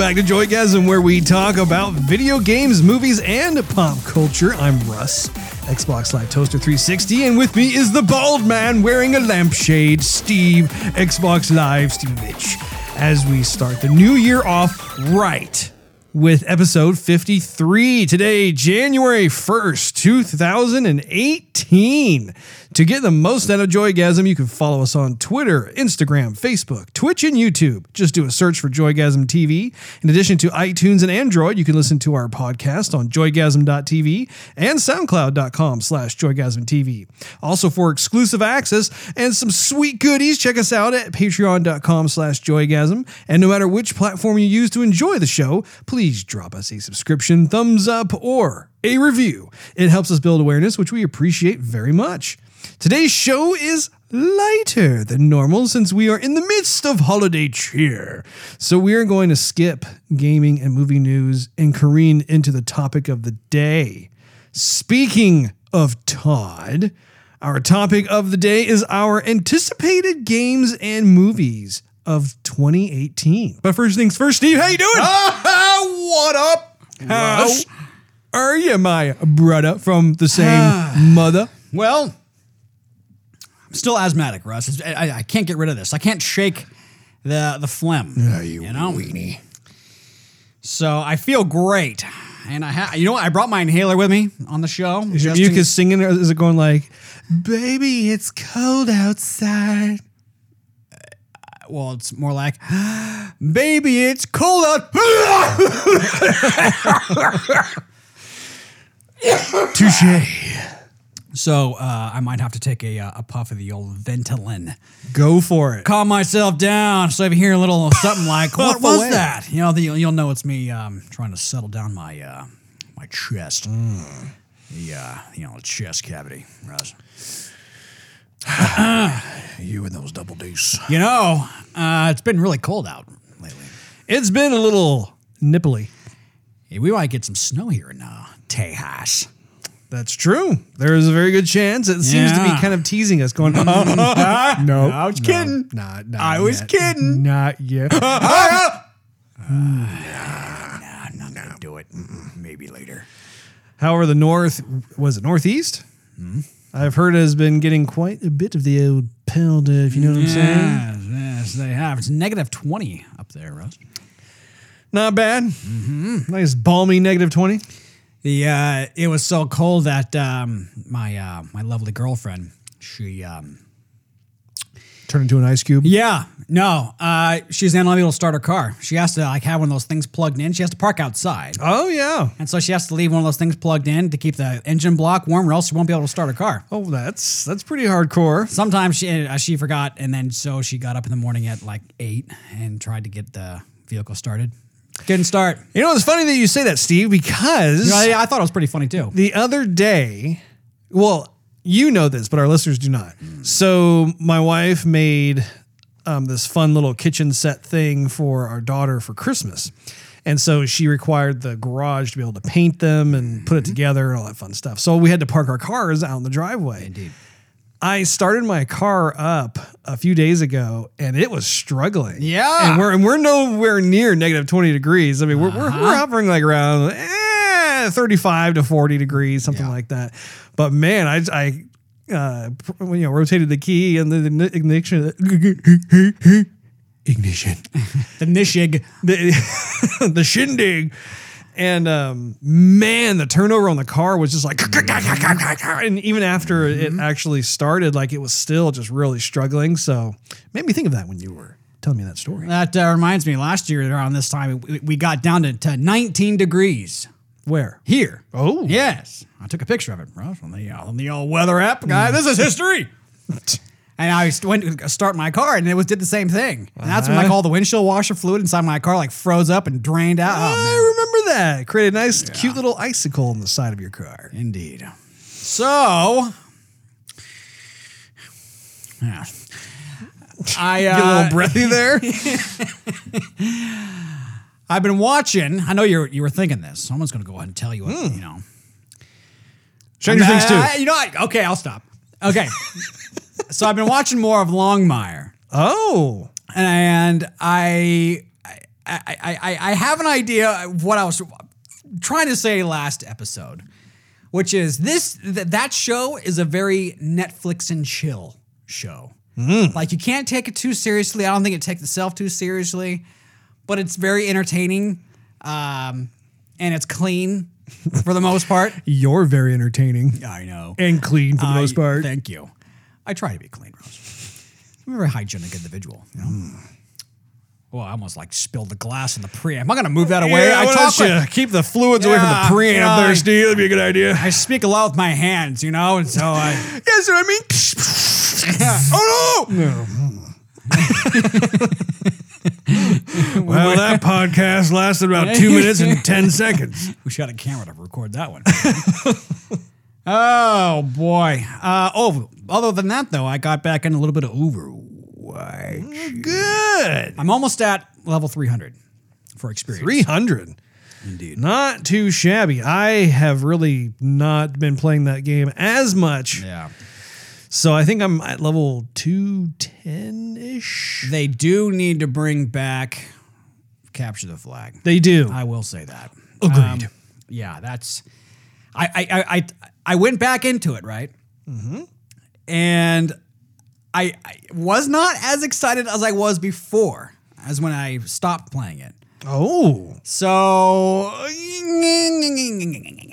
back to Joygasm, where we talk about video games, movies, and pop culture. I'm Russ, Xbox Live Toaster 360, and with me is the bald man wearing a lampshade, Steve, Xbox Live Stevich, as we start the new year off right with episode 53. Today, January 1st, 2018. To get the most out of Joygasm, you can follow us on Twitter, Instagram, Facebook, Twitch, and YouTube. Just do a search for Joygasm TV. In addition to iTunes and Android, you can listen to our podcast on joygasm.tv and soundcloud.com slash joygasmtv. Also for exclusive access and some sweet goodies, check us out at patreon.com slash joygasm. And no matter which platform you use to enjoy the show, please drop us a subscription, thumbs up, or a review. It helps us build awareness, which we appreciate very much. Today's show is lighter than normal since we are in the midst of holiday cheer. So we are going to skip gaming and movie news and careen into the topic of the day. Speaking of Todd, our topic of the day is our anticipated games and movies of 2018. But first things first, Steve, how you doing? Ah, what up? How are you, my brother from the same ah. mother? Well, I'm still asthmatic, Russ. It's- I, I can't get rid of this. I can't shake the the phlegm. Yeah, you, know? weenie. So I feel great, and I ha- you know what? I brought my inhaler with me on the show. Is your just in- mucus singing or is it going like, baby, it's cold outside? Well, it's more like, baby, it's cold out. Touche. so uh, I might have to take a, uh, a puff of the old Ventolin. Go for it. calm myself down. So if you hear a little something like, "What was away. that?" You know, the, you'll know it's me um, trying to settle down my uh, my chest, the uh, you know chest cavity. Russ. You and those double D's. You know, uh, it's been really cold out lately. It's been a little nipply. Hey, we might get some snow here in uh, Tejas. That's true. There is a very good chance. It seems to be kind of teasing us, going, no, no, I was kidding. Not, not I was yet. kidding. Not yet. Ah, ah. ah, I'm not gonna do it. Maybe later. However, the north was it northeast? Hmm? I've heard has been getting quite a bit of the old powder, if you know what I'm saying. Yes, they have. It's negative twenty up there, Russ. Not bad. Mm-hmm. Nice balmy negative 20. The uh, it was so cold that um, my uh, my lovely girlfriend, she um, Turn into an ice cube. yeah no uh, she's not able to start her car. She has to like have one of those things plugged in. She has to park outside, Oh, yeah. and so she has to leave one of those things plugged in to keep the engine block warm, or else she won't be able to start her car. Oh, that's that's pretty hardcore. Sometimes she uh, she forgot, and then so she got up in the morning at like eight and tried to get the vehicle started. Didn't start. You know, it's funny that you say that, Steve, because You know, I, I thought it was pretty funny too. the other day, well, you know this, but our listeners do not. So my wife made um, this fun little kitchen set thing for our daughter for Christmas. And so she required the garage to be able to paint them and put it together and all that fun stuff. So we had to park our cars out in the driveway. Indeed. I started my car up a few days ago and it was struggling. Yeah. And we're, and we're nowhere near negative 20 degrees. I mean, we're, we're, Uh-huh. we're hovering like around eh, 35 to 40 degrees, something Yeah. like that. But man, I, I, uh, you know, rotated the key and the, the ignition, ignition, The Nishig. the, the shindig. And um, man, the turnover on the car was just like, and even after it actually started, like it was still just really struggling. So, made me think of that when you were telling me that story. That uh, reminds me, last year around this time, we, we got down to, to 19 degrees Where? here. Oh, Yes. I took a picture of it, bro, on the, uh, on the old weather app. Guy, this is history. and I went to start my car, and it was did the same thing. And that's when like Uh-huh. all the windshield washer fluid inside my car like froze up and drained out. Oh. I remember that. Created a nice, cute little icicle on the side of your car. Indeed. So, yeah. I uh, Get a little breathy there. I've been watching. I know you're you were thinking this. Someone's going to go ahead and tell you what Hmm. you know. Stranger Things too. You know, what? okay, I'll stop. Okay, so I've been watching more of Longmire, Oh, and I, I I, I, I, have an idea of what I was trying to say last episode, which is this th- that show is a very Netflix and chill show. Like you can't take it too seriously. I don't think it takes itself too seriously, but it's very entertaining, um, and it's clean for the most part. You're very entertaining I know. and clean for the most part. Thank you. I try to be clean, Rose. I'm a very hygienic individual. You know? Hmm. Well, I almost like spilled the glass in the preamp. I'm not gonna move that away. I why talk. don't you With, keep the fluids away from the preamp yeah. there, Steve. That'd be a good idea. I speak a lot with my hands, you know, and so I. Yes, what I mean. oh no! Well, that podcast lasted about two minutes and ten seconds. We shot a camera to record that one. oh boy. Uh, oh, other than that though, I got back in a little bit of Overwatch. Good. I'm almost at level 300 for experience. Three hundred. Indeed. Not too shabby. I have really not been playing that game as much. Yeah. So I think I'm at level 210 ish. They do need to bring back capture the flag. They do. I will say that. Agreed. Um, yeah, that's. I I I I, went back into it right, mm-hmm. and I, I was not as excited as I was before, as when I stopped playing it. oh. So I don't know.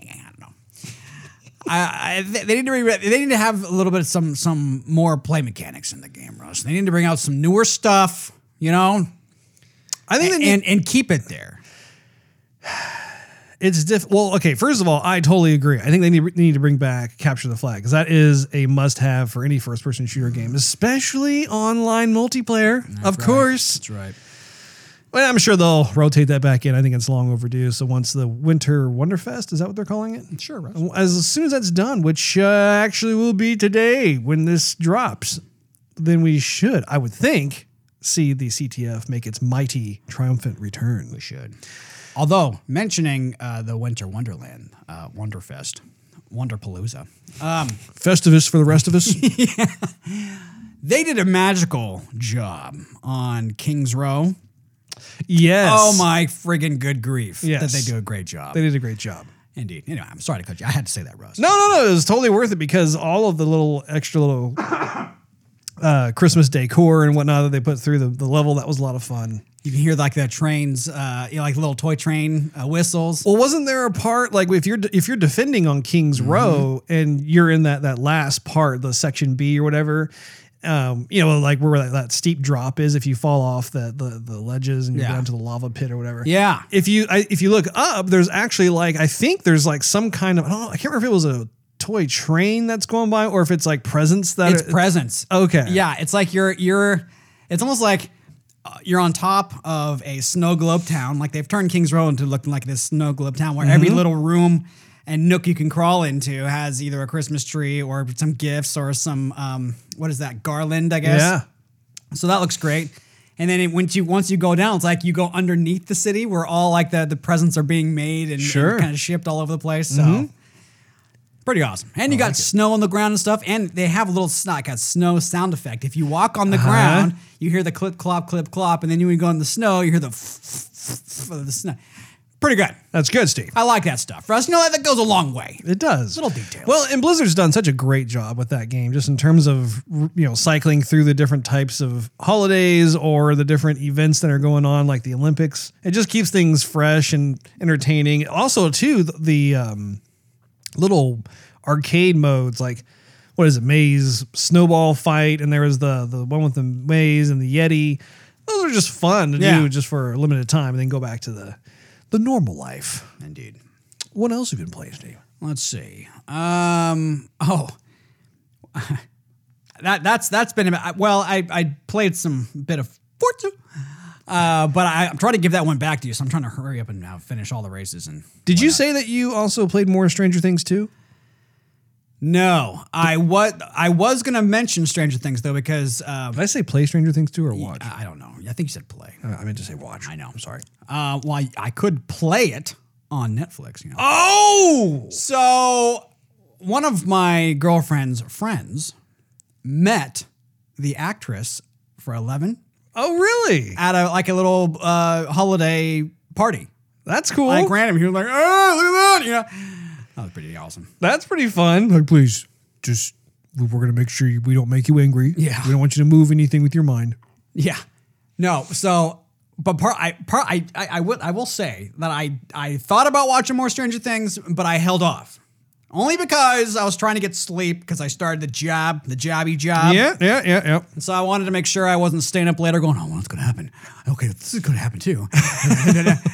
I, I, they need to re- they need to have a little bit of some some more play mechanics in the game, Russ. They need to bring out some newer stuff, you know, I think they need, and and keep it there. it's diff. Well, okay. First of all, I totally agree. I think they need, they need to bring back capture the flag because that is a must-have for any first-person shooter game, especially online multiplayer. of course. That's right. Well, I'm sure they'll rotate that back in. I think it's long overdue. So once the Winter Wonderfest, is that what they're calling it? Sure, Russ. As soon as that's done, which uh, actually will be today when this drops, then we should, I would think, see the CTF make its mighty triumphant return. We should. Although mentioning uh, the Winter Wonderland, uh, Wonderfest, Wonderpalooza, um, Festivus for the rest of us. yeah. they did a magical job on Kings Row. Yes. Oh my friggin' good grief! Yes. That they do a great job. They did a great job. Indeed. Anyway, I'm sorry to cut you. I had to say that, Russ. No, no, no. It was totally worth it because all of the little extra little uh, Christmas decor and whatnot that they put through the, the level, that was a lot of fun. You can hear like the trains, uh, you know, like little toy train uh, whistles. Well, wasn't there a part like if you're if you're defending on King's Mm-hmm. Row and you're in that that last part, the section B or whatever, um, you know, like where that, that steep drop is if you fall off the the, the ledges and you Yeah. go down to the lava pit or whatever. Yeah. If you I, if you look up, there's actually like I think there's like some kind of I don't know I can't remember if it was a toy train that's going by or if it's like presents that It's are, presents. Okay. Yeah, it's like you're you're. It's almost like uh, you're on top of a snow globe town. Like they've turned Kings Row into looking like this snow globe town, where every Mm-hmm. little room and nook you can crawl into has either a Christmas tree or some gifts or some um, what is that garland? I guess. yeah. So that looks great. And then it, once you once you go down, it's like you go underneath the city where all like the the presents are being made and, Sure. Mm-hmm. kind of shipped all over the place. So pretty awesome. And you got snow on the ground and stuff. And they have a little like a snow sound effect. If you walk on the Uh-huh. ground, you hear the clip clop clip clop, and then when you go in the snow, you hear the of the snow. Pretty good. That's good, Steve. I like that stuff. Russ, you know that, goes a long way. It does. Little details. Well, and Blizzard's done such a great job with that game, just in terms of you know cycling through the different types of holidays or the different events that are going on, like the Olympics. It just keeps things fresh and entertaining. Also, too, the, the um, little arcade modes, like what is it, maze, snowball fight, and there was the the one with the maze and the Yeti. Those are just fun to Yeah. do just for a limited time, and then go back to the the normal life. Indeed. What else have you been playing, Steve? Let's see. Um. Oh. that that's that's been well. I I played some bit of Forza, uh, but I, I'm trying to give that one back to you. So I'm trying to hurry up and uh, finish all the races. And Did you say that you also played more Stranger Things too? No, I was I was gonna mention Stranger Things though because um, Did I say play Stranger Things too or watch? I don't know. I think you said play. I meant to say watch. I know. I'm sorry. Uh, well, I, I could play it on Netflix. You know. Oh, So, one of my girlfriend's friends met the actress for 11 Oh, really? at a like a little uh, holiday party. That's cool. Like random, he was like, "Oh, look at that!" You know, that was pretty awesome. That's pretty fun. Like, please, just we're gonna make sure we don't make you angry. Yeah. we don't want you to move anything with your mind. Yeah. No. So, but part I part I I, I will I will say that I I thought about watching more Stranger Things, but I held off. Only because I was trying to get sleep because I started the job, the jobby job. yeah, yeah, yeah, yeah. And so I wanted to make sure I wasn't staying up later going, oh, what's going to happen? Okay, this is going to happen too.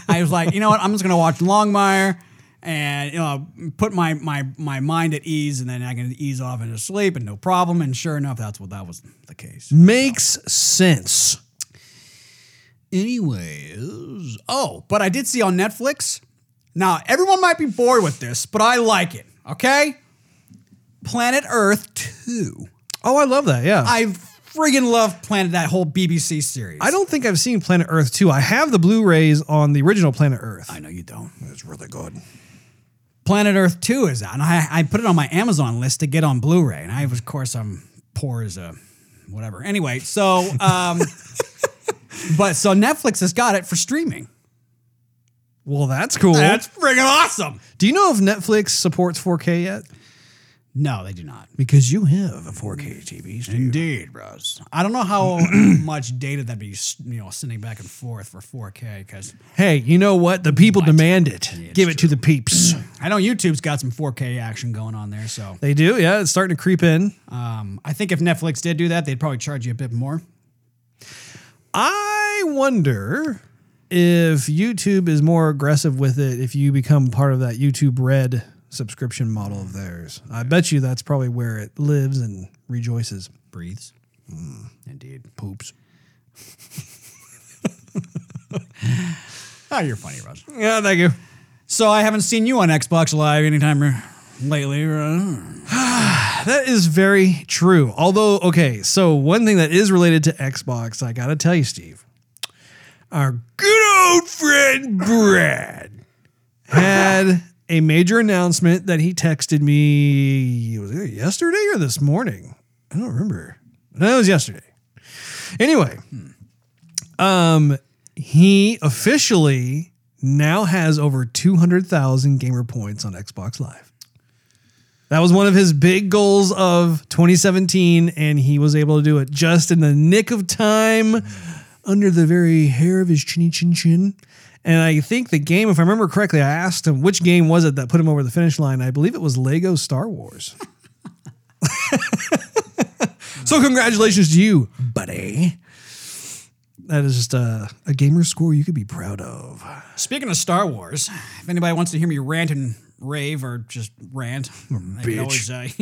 I was like, you know what? I'm just going to watch Longmire and, you know, put my, my, my mind at ease and then I can ease off into sleep and no problem. And sure enough, that's what that was the case. Makes sense. Anyways, oh, but I did see on Netflix. Now, everyone might be bored with this, but I like it, okay? Planet Earth 2. Oh, I love that. Yeah. I friggin' love Planet, that whole BBC series. I don't think I've seen Planet Earth 2. I have the Blu-rays on the original Planet Earth. I know you don't. It's really good. Planet Earth 2 is out. And I, I put it on my Amazon list to get on Blu-ray. And I, of course, I'm poor as a whatever. Anyway, so, um, but so Netflix has got it for streaming. Well, that's cool. That's friggin' awesome. Do you know if Netflix supports 4K yet? No, they do not. Because you have a 4K TV. Steve. Indeed, bros. I don't know how much data that'd be, you know, sending back and forth for 4K because Hey, you know what? The people demand it. it's Give it to the peeps. I know YouTube's got some 4K action going on there. So they do. Yeah, it's starting to creep in. um, I think if Netflix did do that, they'd probably charge you a bit more. I wonder if YouTube is more aggressive with it if you become part of that YouTube Red subscription model of mm. theirs. I bet you that's probably where it lives and rejoices. Breathes. Mm. Indeed. Poops. Oh, you're funny, Russ. Yeah, thank you. So I haven't seen you on Xbox Live anytime lately. uh, That is very true. Although, okay, so one thing that is related to Xbox, I gotta tell you, Steve, our good old friend Brad had a major announcement that he texted me. Was it yesterday or this morning? I don't remember. It was yesterday. Anyway, um, he officially now has over 200,000 gamer points on Xbox Live. That was one of his big goals of 2017, and he was able to do it just in the nick of time under the very hair of his chinny chin chin. And I think the game, if I remember correctly, I asked him which game was it that put him over the finish line. I believe it was Lego Star Wars. so, congratulations to you, buddy. That is just a, a gamer score you could be proud of. Speaking of Star Wars, if anybody wants to hear me rant and rave or just rant, they can always, uh,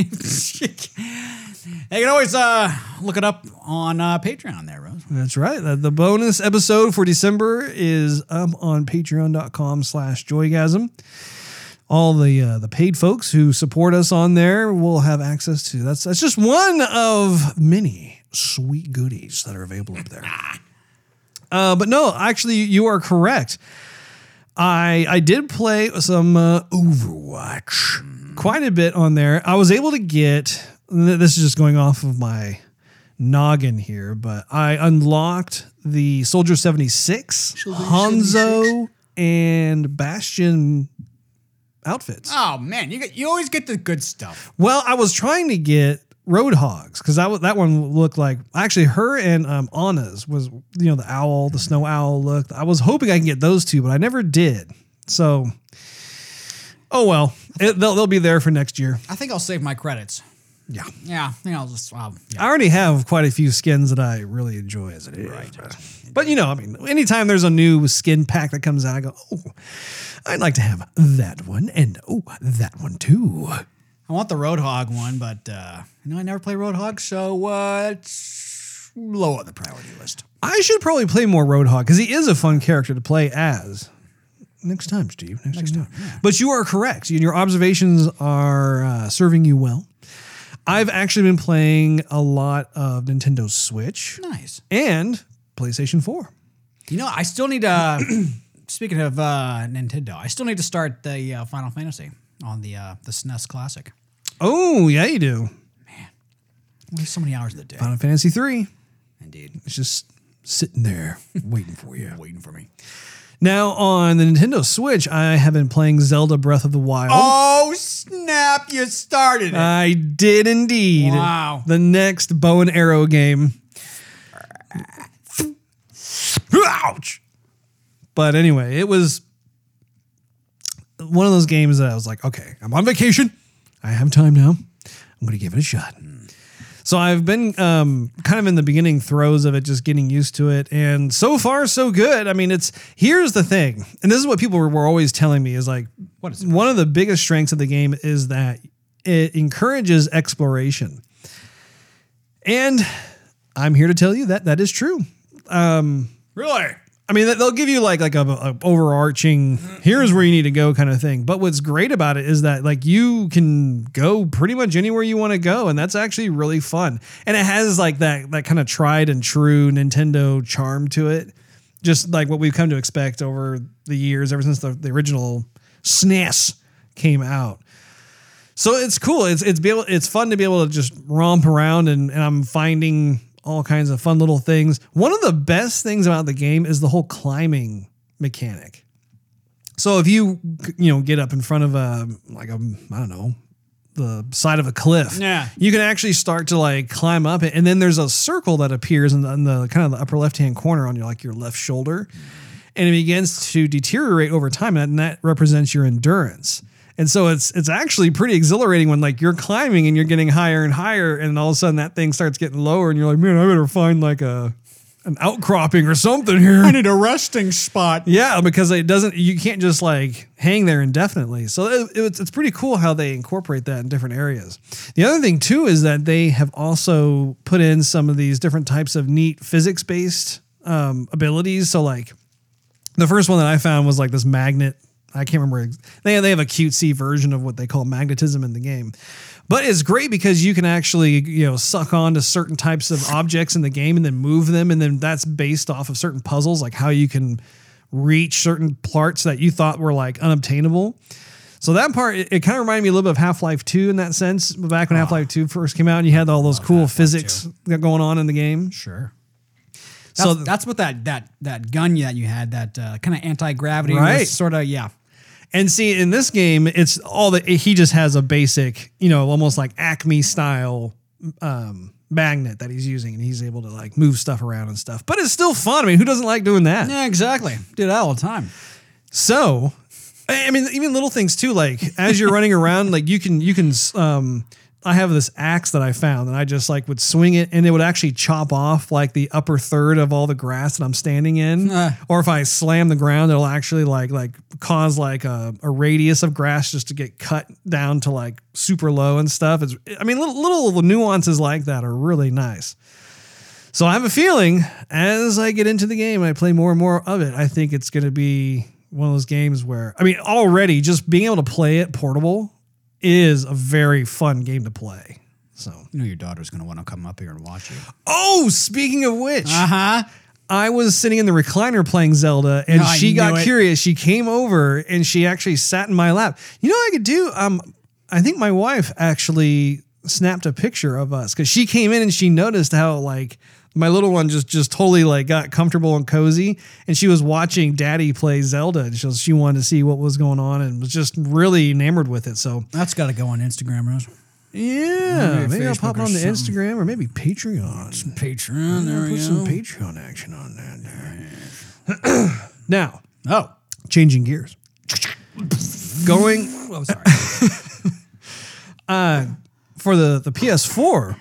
they can always uh, look it up on uh, Patreon there, Rose. That's right. The, the bonus episode for December is up on patreon.com slash joygasm. All the uh, the paid folks who support us on there will have access to that's that's just one of many sweet goodies that are available up there. Uh, but no, actually, you are correct. I I did play some uh, Overwatch quite a bit on there. I was able to get this is just going off of my noggin here, but I unlocked the Soldier 76, Hanzo, and Bastion outfits. Oh man, you get you always get the good stuff. Well, I was trying to get Roadhogs because that that one looked like actually her and um, Ana's was you know the owl, the snow owl look. I was hoping I can get those two, but I never did. So, oh well, it, they'll they'll be there for next year. I think I'll save my credits. Yeah, Yeah, I think I'll just. Um, yeah. I already have quite a few skins that I really enjoy as it is. Right. But, but, you know, I mean, anytime there's a new skin pack that comes out, I go, oh, I'd like to have that one and oh, that one too. I want the Roadhog one, but uh, you know I never play Roadhog, so uh, it's low on the priority list. I should probably play more Roadhog because he is a fun character to play as. Next time, Steve. Next, time. But you are correct. Your observations are uh, serving you well. I've actually been playing a lot of Nintendo Switch Nice. and PlayStation 4. You know, I still need to. speaking of uh, Nintendo, I still need to start the uh, Final Fantasy on the uh, the SNES Classic. Oh, yeah, you do. Only so many hours of the day. Final Fantasy 3. Indeed. It's just sitting there waiting for you. Waiting for me. Now on the Nintendo Switch, I have been playing Zelda Breath of the Wild. Oh snap! You started it. I did indeed. Wow. The next bow and arrow game. Ouch. But anyway, it was one of those games that I was like, okay, I'm on vacation. I have time now. I'm going to give it a shot. So I've been um, kind of in the beginning throes of it, just getting used to it, and so far so good. I mean, it's here's the thing, and this is what people were, always telling me is like, What is it? one of the biggest strengths of the game is that it encourages exploration, and I'm here to tell you that that is true. really? I mean, they'll give you like like a, a overarching here's where you need to go kind of thing. But what's great about it is that like you can go pretty much anywhere you want to go, and that's actually really fun. And it has like that that kind of tried and true Nintendo charm to it, just like what we've come to expect over the years, ever since the, the original SNES came out. So it's cool. It's it's be able, it's fun to be able to just romp around and, and I'm finding all kinds of fun little things. One of the best things about the game is the whole climbing mechanic. So if you you know get up in front of a like a I don't know the side of a cliff, Yeah. you can actually start to like climb up it, and then there's a circle that appears in the, in the kind of the upper left hand corner on your like your left shoulder, and it begins to deteriorate over time, and that represents your endurance. And so it's it's actually pretty exhilarating when like you're climbing and you're getting higher and higher, and all of a sudden that thing starts getting lower, and you're like, man, I better find like a an outcropping or something here. I need a resting spot. Yeah, because it doesn't. You can't just like hang there indefinitely. So it, it's it's pretty cool how they incorporate that in different areas. The other thing too is that they have also put in some of these different types of neat physics based um, abilities. So like the first one that I found was like this magnet. I can't remember. They they have a cutesy version of what they call magnetism in the game, but it's great because you can actually you know suck on to certain types of objects in the game and then move them, and then that's based off of certain puzzles, like how you can reach certain parts that you thought were like unobtainable. So that part, it, it kind of reminded me a little bit of Half Life Two in that sense. Back when Half Life Two first came out, and you had all those cool physics that going on in the game. Sure. So That's, that's what that that that gun that you had that uh, kind of anti gravity Right. sort of yeah. And see, in this game, it's all that he just has a basic, you know, almost like Acme style um, magnet that he's using, and he's able to like move stuff around and stuff. But it's still fun. I mean, who doesn't like doing that? Yeah, exactly. Do that all the time. So, I I mean, even little things too. Like as you're running around, like you can you can. Um, I have this axe that I found, and I just like would swing it, and it would actually chop off like the upper third of all the grass that I'm standing in. Uh. or if I slam the ground, it'll actually like like cause like a, a radius of grass just to get cut down to like super low and stuff. It's I mean, little little nuances like that are really nice. So I have a feeling as I get into the game I play more and more of it, I think it's going to be one of those games where I mean, already just being able to play it portable is a very fun game to play. So, You know your daughter's gonna want to come up here and watch it. oh, speaking of which, Uh huh. I was sitting in the recliner playing Zelda, and No, she got it. curious. She came over and she actually sat in my lap. You know what I could do? Um, I think my wife actually snapped a picture of us because she came in and she noticed how like my little one just just totally like got comfortable and cozy, and she was watching Daddy play Zelda, and she was, she wanted to see what was going on and was just really enamored with it. So That's got to go on Instagram, Rose. yeah, Maybe maybe I'll pop on the. Instagram or maybe Patreon. some Patreon. There Put some. Patreon action on that. now, Oh. changing gears. Going Oh, sorry. uh for the, the PS4,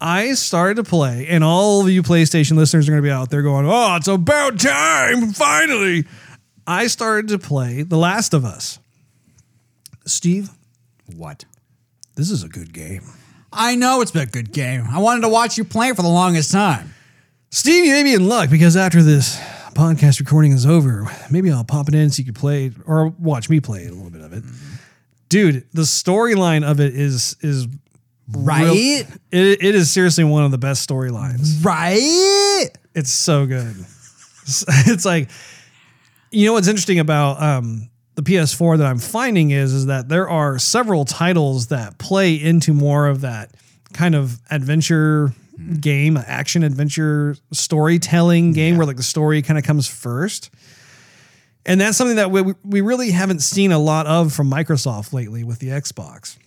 I started to play, and all of you PlayStation listeners are going to be out there going, Oh, it's about time, finally. I started to play The Last of Us. Steve, what? this is a good game. I know it's been a good game. I wanted to watch you play it for the longest time. Steve, you may be in luck because after this podcast recording is over, maybe I'll pop it in so you can play it or watch me play a little bit of it. Mm-hmm. Dude, the storyline of it is is Right? real- it, it is seriously one of the best storylines. Right? It's so good. It's, it's like you know what's interesting about um, the PS4 that I'm finding is is that there are several titles that play into more of that kind of adventure game, action adventure storytelling game where like the story kind of comes first. And that's something that we, we really haven't seen a lot of from Microsoft lately with the Xbox.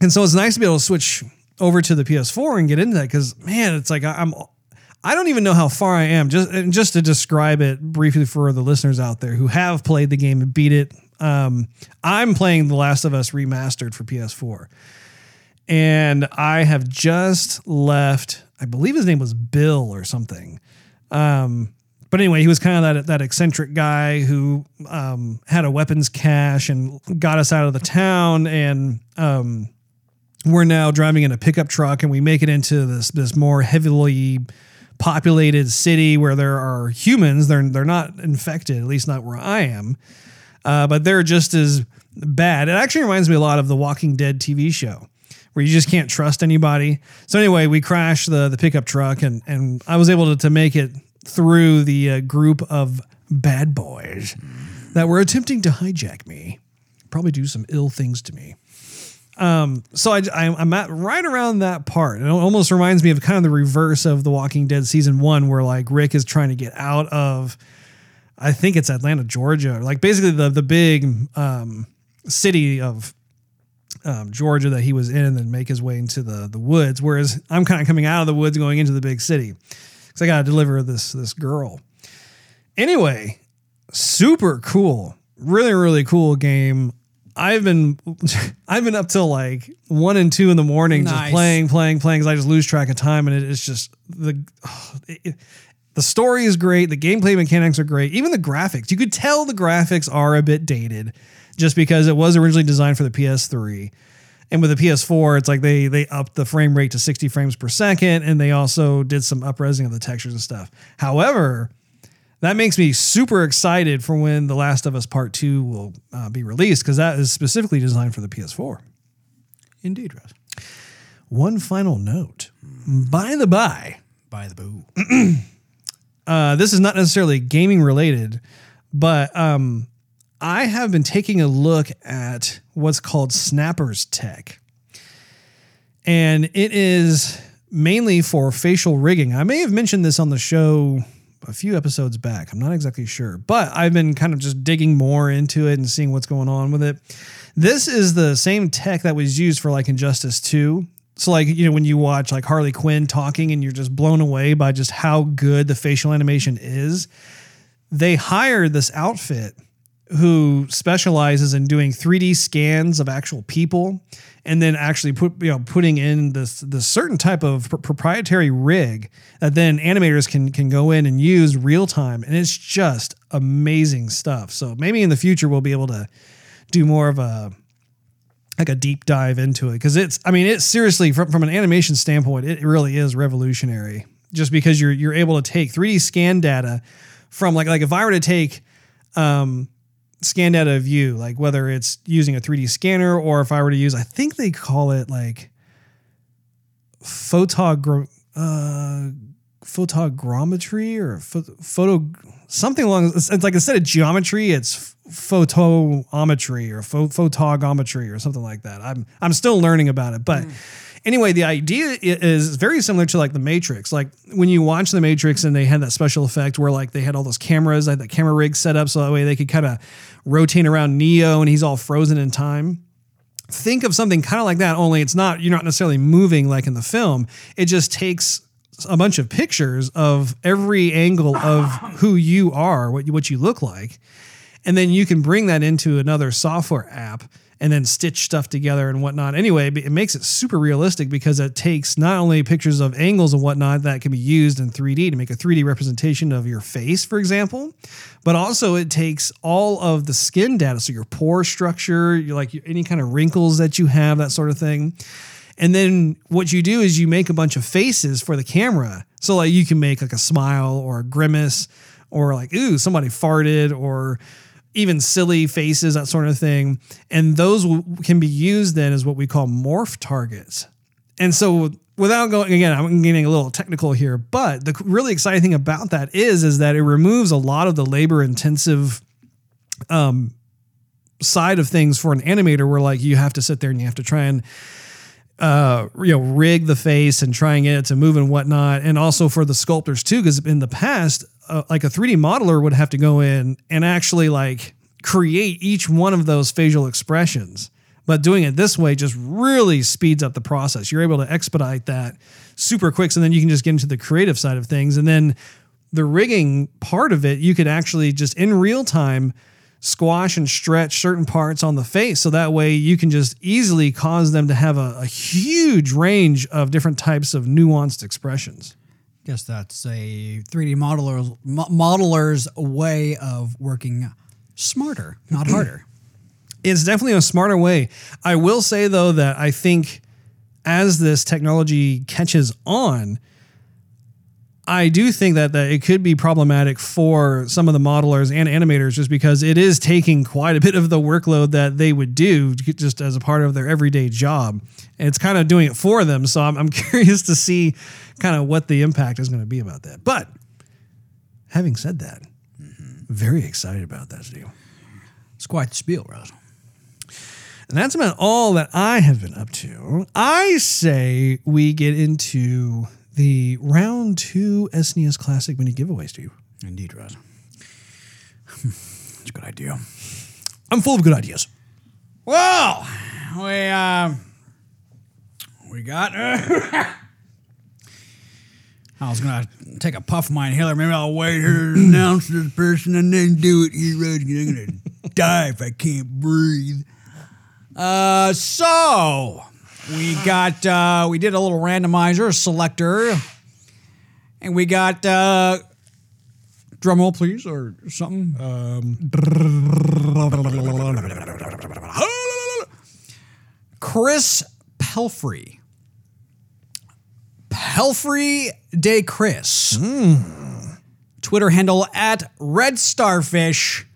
And so it's nice to be able to switch over to the PS4 and get into that because man, it's like I- I'm I don't even know how far I am. Just just to describe it briefly for the listeners out there who have played the game and beat it. Um, I'm playing The Last of Us remastered for PS4, and I have just left. I believe his name was Bill or something. Um, but anyway, he was kind of that that eccentric guy who um, had a weapons cache and got us out of the town and. Um, we're now driving in a pickup truck and we make it into this this more heavily populated city where there are humans. They're they're not infected, at least not where I am, uh, but they're just as bad. It actually reminds me a lot of the Walking Dead TV show, where you just can't trust anybody. So anyway, we crashed the the pickup truck and and I was able to, to make it through the uh, group of bad boys that were attempting to hijack me, probably do some ill things to me. Um, so I, I, am at right around that part. and It almost reminds me of kind of the reverse of The Walking Dead season one, where like Rick is trying to get out of, I think it's Atlanta, Georgia, like basically the the big um, city of um, Georgia that he was in, and then make his way into the the woods. Whereas I'm kind of coming out of the woods, going into the big city, because I got to deliver this this girl. Anyway, super cool, really really cool game. I've been I've been up till like one and two in the morning just playing, playing, playing because I just lose track of time and it is just the it- the story is great, the gameplay mechanics are great, even the graphics. You could tell the graphics are a bit dated just because it was originally designed for the PS3. And with the PS4, it's like they they upped the frame rate to 60 frames per second and they also did some upresing of the textures and stuff. However, that makes me super excited for when The Last of Us Part 2 will uh, be released because that is specifically designed for the PS4. Indeed, Russ. One final note. By the by, By the boo. uh, this is not necessarily gaming related, but um, I have been taking a look at what's called Snappers Tech. And it is mainly for facial rigging. I may have mentioned this on the show a few episodes back. I'm not exactly sure, but I've been kind of just digging more into it and seeing what's going on with it. This is the same tech that was used for like Injustice 2. So like, you know, when you watch like Harley Quinn talking and you're just blown away by just how good the facial animation is, they hired this outfit who specializes in doing 3D scans of actual people and then actually put you know putting in this this certain type of pr- proprietary rig that then animators can can go in and use real time and it's just amazing stuff. So maybe in the future we'll be able to do more of a like a deep dive into it. Because it's I mean it's seriously from, from an animation standpoint it really is revolutionary. Just because you're you're able to take 3D scan data from like like if I were to take um scan out of you like whether it's using a 3D scanner or if I were to use I think they call it like photogra uh photogrammetry or pho- photo something along it's, like instead of geometry it's photometry or pho- photogometry or something like that. I'm i'm still learning about it but anyway the idea is very similar to like the matrix. Like when you watch the matrix and they had that special effect where like they had all those cameras like the camera rig set up so that way they could kind of rotate around neo and he's all frozen in time. Think of something kind of like that only it's not you're not necessarily moving like in the film. It just takes a bunch of pictures of every angle of who you are what you, what you look like and then you can bring that into another software app and then stitch stuff together and whatnot. Anyway, it makes it super realistic because it takes not only pictures of angles and whatnot that can be used in 3D to make a 3D representation of your face, for example, but also it takes all of the skin data, so your pore structure, your, like any kind of wrinkles that you have, that sort of thing. And then what you do is you make a bunch of faces for the camera. So like you can make like a smile or a grimace or like ooh somebody farted or even silly faces that sort of thing. And those can be used then as what we call morph targets. And so without going again, I'm getting a little technical here, but the really exciting thing about that is is that it removes a lot of the labor intensive um side of things for an animator where like you have to sit there and you have to try and uh, you know, rig the face and trying it to move and whatnot, and also for the sculptors too, because in the past, uh, like a 3D modeler would have to go in and actually like create each one of those facial expressions. But doing it this way just really speeds up the process. You're able to expedite that super quick, so then you can just get into the creative side of things, and then the rigging part of it, you could actually just in real time squash and stretch certain parts on the face. So that way you can just easily cause them to have a, a huge range of different types of nuanced expressions. Guess that's a 3D modeler, mo- modeler's way of working smarter, not harder. It's definitely a smarter way. I will say though that I think as this technology catches on, I do think that, that it could be problematic for some of the modelers and animators just because it is taking quite a bit of the workload that they would do just as a part of their everyday job. And it's kind of doing it for them. So I'm, I'm curious to see kind of what the impact is going to be about that. But having said that, mm-hmm. very excited about that, Steve. It's quite the spiel, Rose. And that's about all that I have been up to. I say we get into the round two SNES Classic mini giveaway, Steve. Indeed, Rose. it's a good idea. I'm full of good ideas. Well, we uh, we got. I was gonna take a puff of my inhaler. Maybe I'll wait here to announce this person and then do it. Here, Rose, 'cause I'm gonna die if I can't breathe. Uh, so we got uh, we did a little randomizer, a selector, and we got uh, drum roll, please, or something. Um, Chris Pelfrey. Pelfrey de Chris. Twitter handle at Red Starfish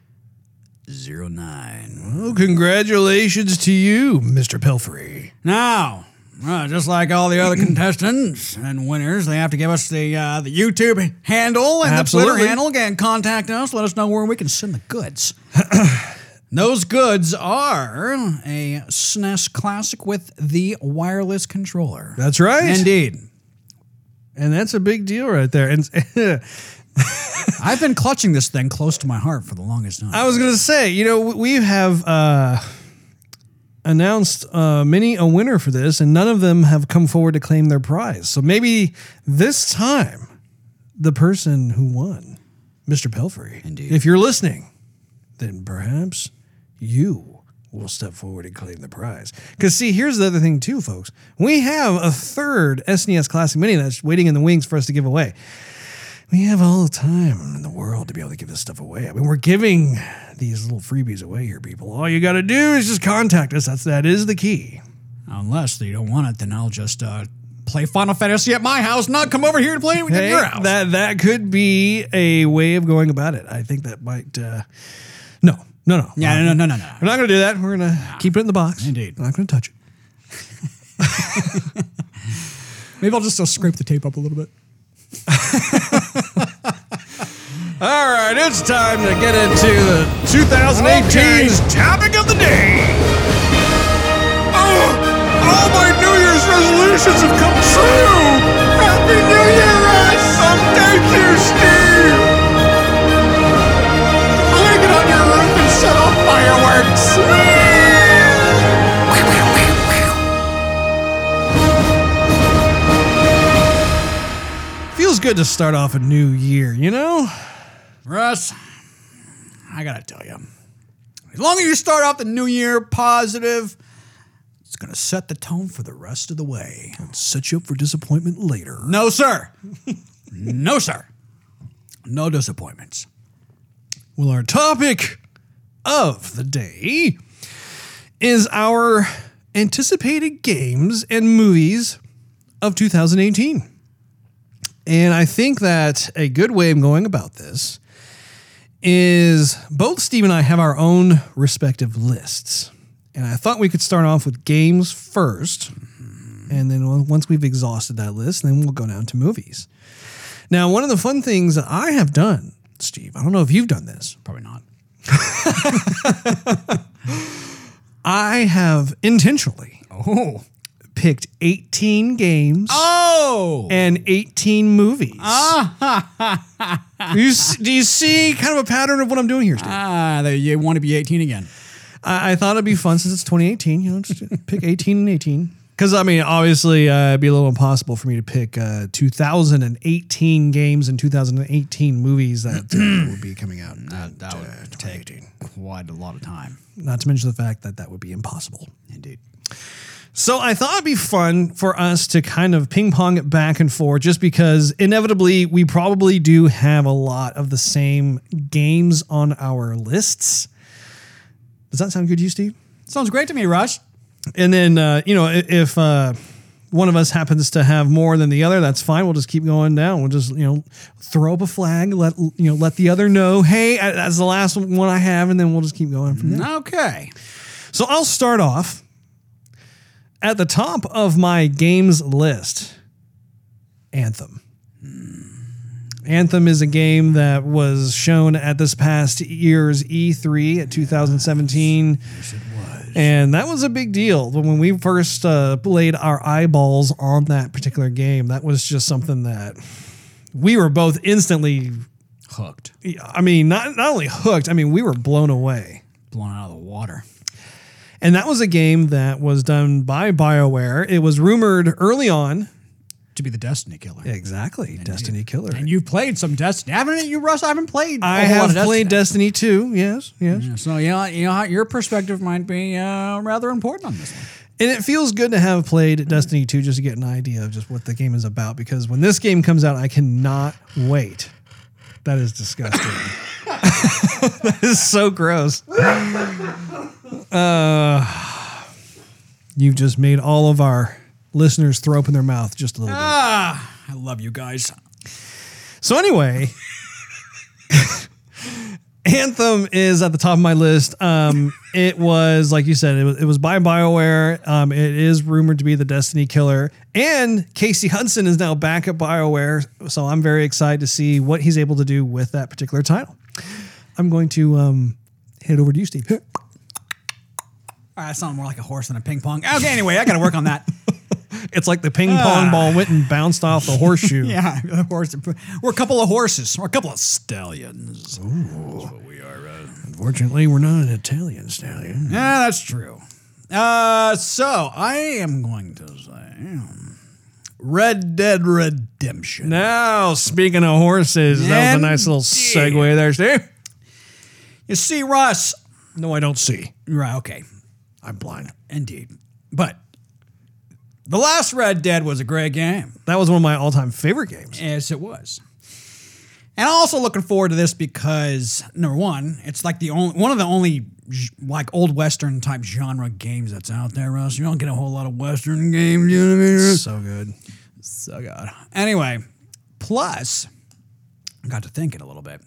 09. Well, congratulations to you, Mr. Pelfrey. Now, uh, just like all the other contestants and winners, they have to give us the uh, the YouTube handle and the Twitter handle. Again, contact us. Let us know where we can send the goods. Those goods are a SNES Classic with the wireless controller. That's right. Indeed. And that's a big deal right there. And I've been clutching this thing close to my heart for the longest time. I was going to say, you know, we have uh, announced uh, many a winner for this, and none of them have come forward to claim their prize. So maybe this time, the person who won, Mr. Pelfrey, Indeed. if you're listening, then perhaps you will step forward and claim the prize. Because, see, here's the other thing, too, folks. We have a third SNES Classic Mini that's waiting in the wings for us to give away. We have all the time in the world to be able to give this stuff away. I mean, we're giving these little freebies away here, people. All you got to do is just contact us. That's that is the key. Unless you don't want it, then I'll just uh, play Final Fantasy at my house, not come over here to play it at Hey, your house. that that could be a way of going about it. I think that might. Uh, no, no, no. yeah, no, no, no, no, no. We're not going to do that. We're going to keep it in the box. Indeed. We're not going to touch it. Maybe I'll just uh, scrape the tape up a little bit. All right, it's time to get into the 2018's topic of the day. Oh, all my New Year's resolutions have come true. Happy New Year, Russ. Oh, thank you, Steve. I'm gonna get on your roof and set off fireworks. Feels good to start off a new year, you know? Russ, I gotta tell you, as long as you start off the new year positive, it's gonna set the tone for the rest of the way. And set you up for disappointment later. No, sir. no, sir. No disappointments. Well, our topic of the day is our anticipated games and movies of 2018. And I think that a good way of going about this is both Steve and I have our own respective lists. And I thought we could start off with games first. And then once we've exhausted that list, then we'll go down to movies. Now, one of the fun things that I have done, Steve, I don't know if you've done this, Probably not. I have intentionally Oh, picked 18 games Oh, and 18 movies. you, s- do you see kind of a pattern of what I'm doing here, Steve? ah, there you want to be 18 again. I, I thought it'd be fun since it's 2018. You know, just pick 18 and 18. Because I mean, obviously, uh, it'd be a little impossible for me to pick uh, 2018 games and 2018 movies that uh, would be coming out. That, that would take quite a lot of time. Not to mention the fact that that would be impossible. Indeed. So I thought it'd be fun for us to kind of ping pong it back and forth, just because inevitably we probably do have a lot of the same games on our lists. Does that sound good to you, Steve? Sounds great to me, Russ. And then, uh, you know, if uh, one of us happens to have more than the other, that's fine. We'll just keep going down. We'll just, you know, throw up a flag, let you know, let the other know, hey, that's the last one I have, and then we'll just keep going from there. Okay. So I'll start off at the top of my games list. Anthem. Anthem is a game that was shown at this past year's E3 at 2017. And that was a big deal. When we first uh, laid our eyeballs on that particular game, that was just something that we were both instantly, Hooked. I mean, not, not only hooked, I mean, we were blown away. Blown out of the water. And that was a game that was done by BioWare. It was rumored early on. To be the Destiny killer. Exactly. Destiny Killer. And you've played some Destiny, haven't you, Russ? I haven't played. I a whole lot have played Destiny 2. Yes, yes. Yeah, So you know, you know, your perspective might be uh, rather important on this one. And it feels good to have played Destiny 2 just to get an idea of just what the game is about because when this game comes out, I cannot wait. That is disgusting. that is so gross. Uh, you've just made all of our listeners throw up in their mouth just a little bit. Ah, I love you guys. So anyway, Anthem is at the top of my list. Um, it was like you said, it was, it was by Bioware. Um, it is rumored to be the Destiny killer, and Casey Hudson is now back at Bioware. So I'm very excited to see what he's able to do with that particular title. I'm going to um, head over to you, Steve. All right, that sounded more like a horse than a ping pong. Okay, anyway, I got to work on that. It's like the ping pong ball went and bounced off the horseshoe. yeah, a horse. We're a couple of horses. We're a couple of stallions. That's what we are. Uh, Unfortunately, we're not an Italian stallion. yeah, that's true. Uh, so I am going to say um, Red Dead Redemption. Now, speaking of horses, that was a nice little Indeed. segue there, Steve. You see, Russ. No, I don't see. Right. Okay. I'm blind. Indeed. But the last Red Dead was a great game. That was one of my all-time favorite games. Yes, it was. And I'm also looking forward to this because number one, it's like the only one of the only like old western type genre games that's out there, Russ. You don't get a whole lot of western games, you know what I mean? So good. So good. Anyway, plus, I got to thinking a little bit.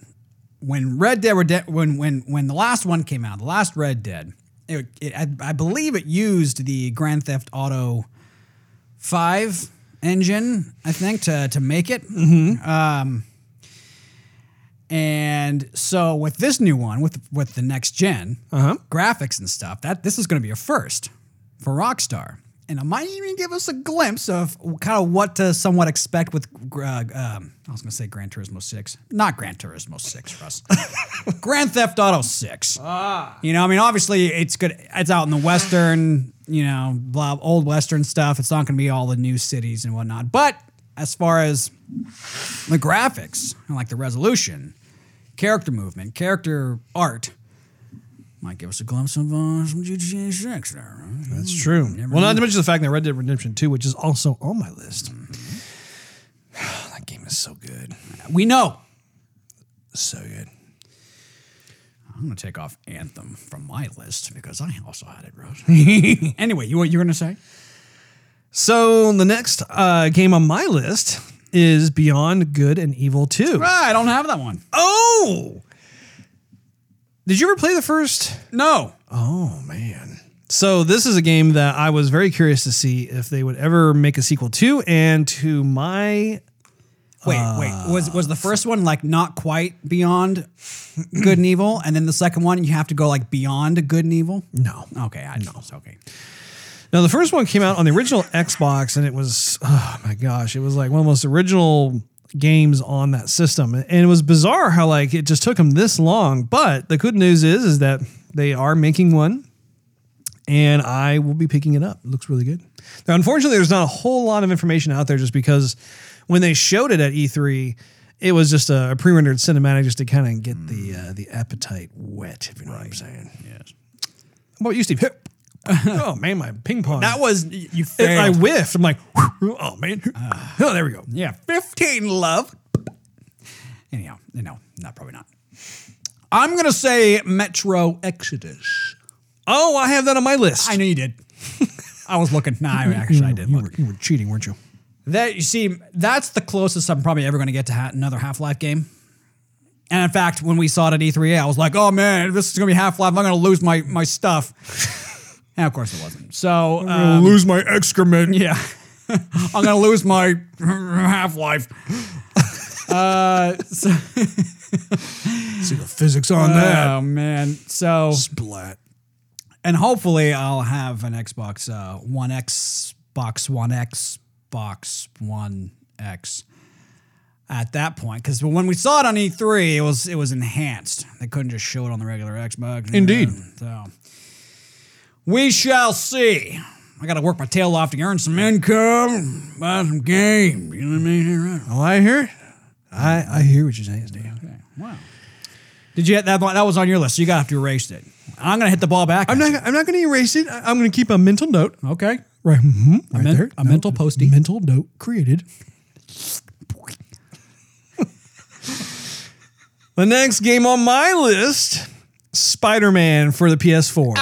When Red Dead Rede- when when when the last one came out, the last Red Dead, it, it I, I believe it used the Grand Theft Auto Five engine, I think, to to make it. Um, and so with this new one, with with the next gen Uh-huh. graphics and stuff, that this is going to be a first for Rockstar, and it might even give us a glimpse of kind of what to somewhat expect with. Uh, um, I was going to say Gran Turismo Six, not Gran Turismo Six, Russ. Grand Theft Auto Six. Ah. You know, I mean, obviously it's good. It's out in the western, you know, blah, old western stuff. It's not going to be all the new cities and whatnot. But as far as the graphics and like the resolution, character movement, character art, might give us a glimpse of uh, some GTA Six there. right? That's true. Never Well, not to mention the fact that Red Dead Redemption 2, which is also on my list. that game is so good. We know. So good. I'm going to take off Anthem from my list because I also had it, Rose. anyway, you what you're going to say? So the next uh, game on my list is Beyond Good and Evil 2. Ah, I don't have that one. Oh! Did you ever play the first? No. Oh, man. So this is a game that I was very curious to see if they would ever make a sequel to. And to my Wait, uh, wait. Was was the first one like not quite beyond good and evil, and then the second one you have to go like beyond good and evil? no, Okay, I know. Okay. Now the first one came out on the original Xbox, and it was oh my gosh, it was like one of the most original games on that system, and it was bizarre how like it just took them this long. But the good news is, is that they are making one, and I will be picking it up. It looks really good. Now, unfortunately, there's not a whole lot of information out there, just because when they showed it at E3. It was just a, a pre-rendered cinematic, just to kind of get the uh, the appetite wet, if you know what I'm saying. Yes. How about you, Steve? Oh man, my ping pong. That was you I failed. whiffed. I'm like, oh man. oh, there we go. yeah, 15 love. Anyhow, no, not probably not. I'm gonna say Metro Exodus. Oh, I have that on my list. I knew you did. I was looking. Nah, I actually I did You look. were, you were cheating, weren't you? That you see, that's the closest I'm probably ever going to get to ha- another Half Life game. And in fact, when we saw it at E3, I was like, "Oh man, this is going to be Half Life. I'm going to lose my my stuff." And of course, it wasn't. So I'm gonna um, lose my excrement. yeah, I'm to lose my Half Life. uh, so, See the physics on that. oh man, so Splat. and hopefully I'll have an Xbox uh, One X, Box One X, Box One X at that point. Because when we saw it on E3, it was it was enhanced. They couldn't just show it on the regular Xbox. Indeed. So we shall see. I got to work my tail off to earn some income, buy some games. You know what I mean? Oh, I hear it. I, I hear what you're saying, Steve. Wow. Did you get that that was on your list? So you got to have to erase it. I'm gonna hit the ball back. I'm not. I'm not going to erase it. I'm going to keep a mental note. okay. Right. mhm, right men- there. a mental postie. Mental note created. the next game on my list, Spider-Man for the PS4.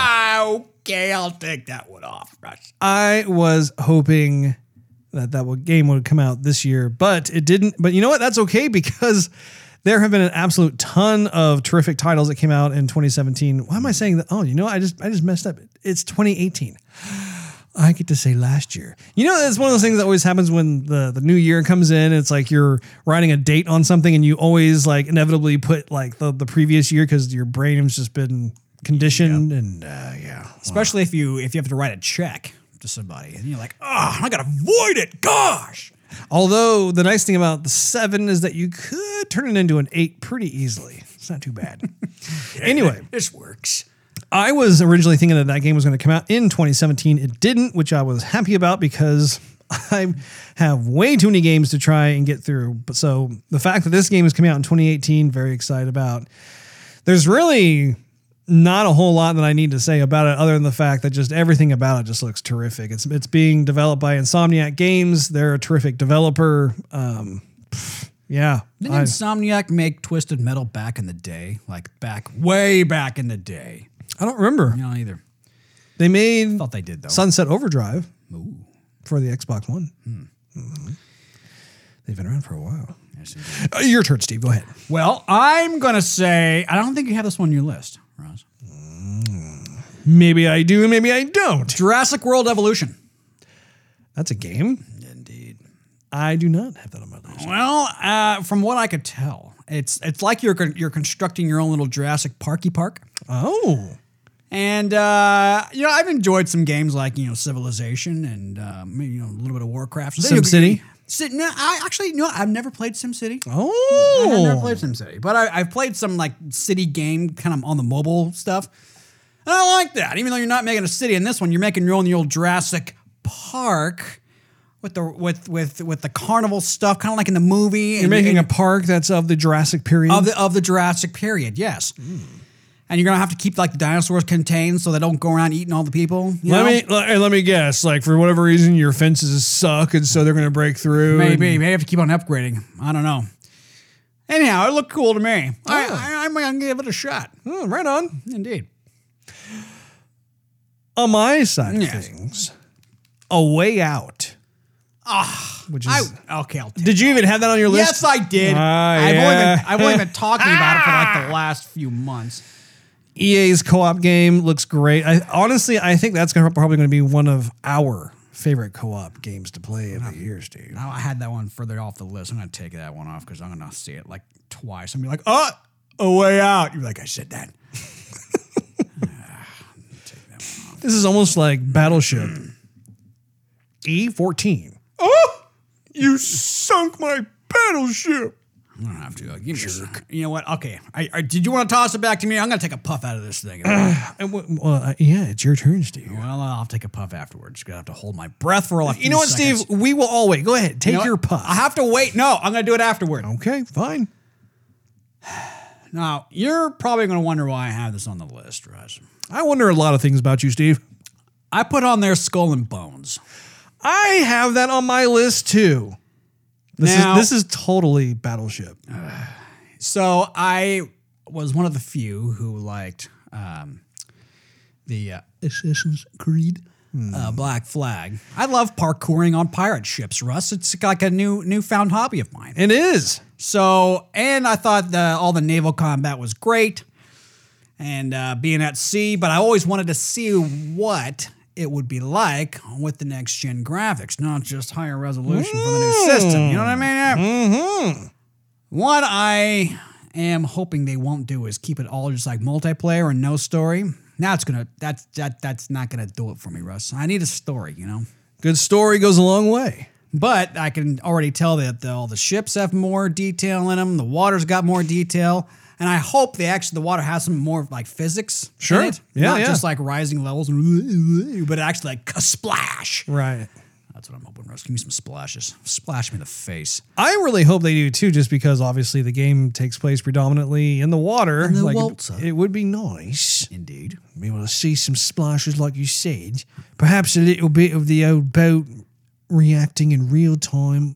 Okay, I'll take that one off, Russ. I was hoping that that game would come out this year, but it didn't. But you know what? That's okay because there have been an absolute ton of terrific titles that came out in 2017. Why am I saying that? Oh, you know, I just I just messed up. It's 2018. I get to say last year. You know, it's one of those things that always happens when the, the new year comes in. It's like you're writing a date on something and you always like inevitably put like the, the previous year because your brain has just been conditioned and uh, yeah. Especially if you if you have to write a check to somebody and you're like, oh, I gotta avoid it. Gosh. Although the nice thing about the seven is that you could turn it into an eight pretty easily. It's not too bad. anyway, This works. I was originally thinking that that game was going to come out in 2017. It didn't, which I was happy about because I have way too many games to try and get through. But so the fact that this game is coming out in 2018, very excited about. There's really not a whole lot that I need to say about it, other than the fact that just everything about it just looks terrific. It's it's being developed by Insomniac Games. They're a terrific developer. Um, yeah, Didn't I- Insomniac make Twisted Metal back in the day? Like back way back in the day. I don't remember. Know either. They made Thought they did though. Sunset Overdrive for the Xbox One. Mhm. They've been around for a while. Uh, your turn, Steve. Go ahead. Well, I'm gonna say I don't think you have this one on your list, Maybe I do, maybe I don't. Jurassic World Evolution. That's a game. Indeed. I do not have that on my list. Well, uh, from what I could tell, it's it's like you're con- you're constructing your own little Jurassic Parky Park. Oh, And uh, you know, I've enjoyed some games like you know Civilization and um, maybe, you know a little bit of Warcraft. SimCity? Si- no, I actually no. I've never played SimCity. oh, I've never played SimCity, but I, I've played some like city game kind of on the mobile stuff. And I like that. Even though you're not making a city in this one, you're making your own the old Jurassic Park with the with with with the carnival stuff, kind of like in the movie. You're making a park that's of the Jurassic period. of the of the Jurassic period, yes. Hmm. And you're gonna have to keep like the dinosaurs contained so they don't go around eating all the people. let know? me let, let me guess. Like for whatever reason, your fences suck, and so they're to break through. maybe and- maybe have to keep on upgrading. I don't know. Anyhow, it looked cool to me. I, I, I'm gonna give it a shot. Oh, right on. Indeed. On my side of Yes. things, a way out. Ah, which is. I, okay, did you even have that on your list? Yes, I did. Ah, I've, only been, I've only been talking about it for like the last few months. EA's co-op game looks great. I honestly, I think that's gonna, probably going to be one of our favorite co-op games to play of the years, dude. Now I had that one further off the list. I'm gonna take that one off because I'm gonna see it like twice. I'm gonna be like, oh, a way out. You're like, I said that. This is almost like Battleship E14. Oh, you sunk my battleship. I don't have to. Give me a- You know what? Okay. I, I, did you want to toss it back to me? I'm going to take a puff out of this thing. Uh, well, uh, yeah, it's your turn, Steve. well, I'll take a puff afterwards. Gonna have to hold my breath for a like. You know what, Steve? We will all wait. Go ahead. Take your puff. I have to wait. No, I'm going to do it afterward. okay, fine. Now, you're probably going to wonder why I have this on the list, Russ. I wonder a lot of things about you, Steve. I put on there Skull and Bones. I have that on my list too. This Now- is this is totally Battleship. So I was one of the few who liked um, the uh, Assassin's Creed uh, Black Flag. I love parkouring on pirate ships, Russ. It's like a new newfound hobby of mine. It is. So, and I thought the, all the naval combat was great and uh, being at sea, but I always wanted to see what it would be like with the next gen graphics, not just higher resolution for the new system. You know what I mean? Mm-hmm. What I am hoping they won't do is keep it all just like multiplayer and no story. Now it's gonna that's that that's not gonna do it for me, Russ. I need a story, you know. Good story goes a long way. But I can already tell that the, all the ships have more detail in them. The water's got more detail, and I hope they actually the water has some more like physics. Sure. it. Yeah, not yeah. just like rising levels, but actually like a splash. Right. That's what I'm hoping. Russ, give me some splashes. Splash me in the face. I really hope they do too, just because obviously the game takes place predominantly in the water. the Like, it would be nice Indeed. be able to see some splashes, like you said. Perhaps a little bit of the old boat reacting in real time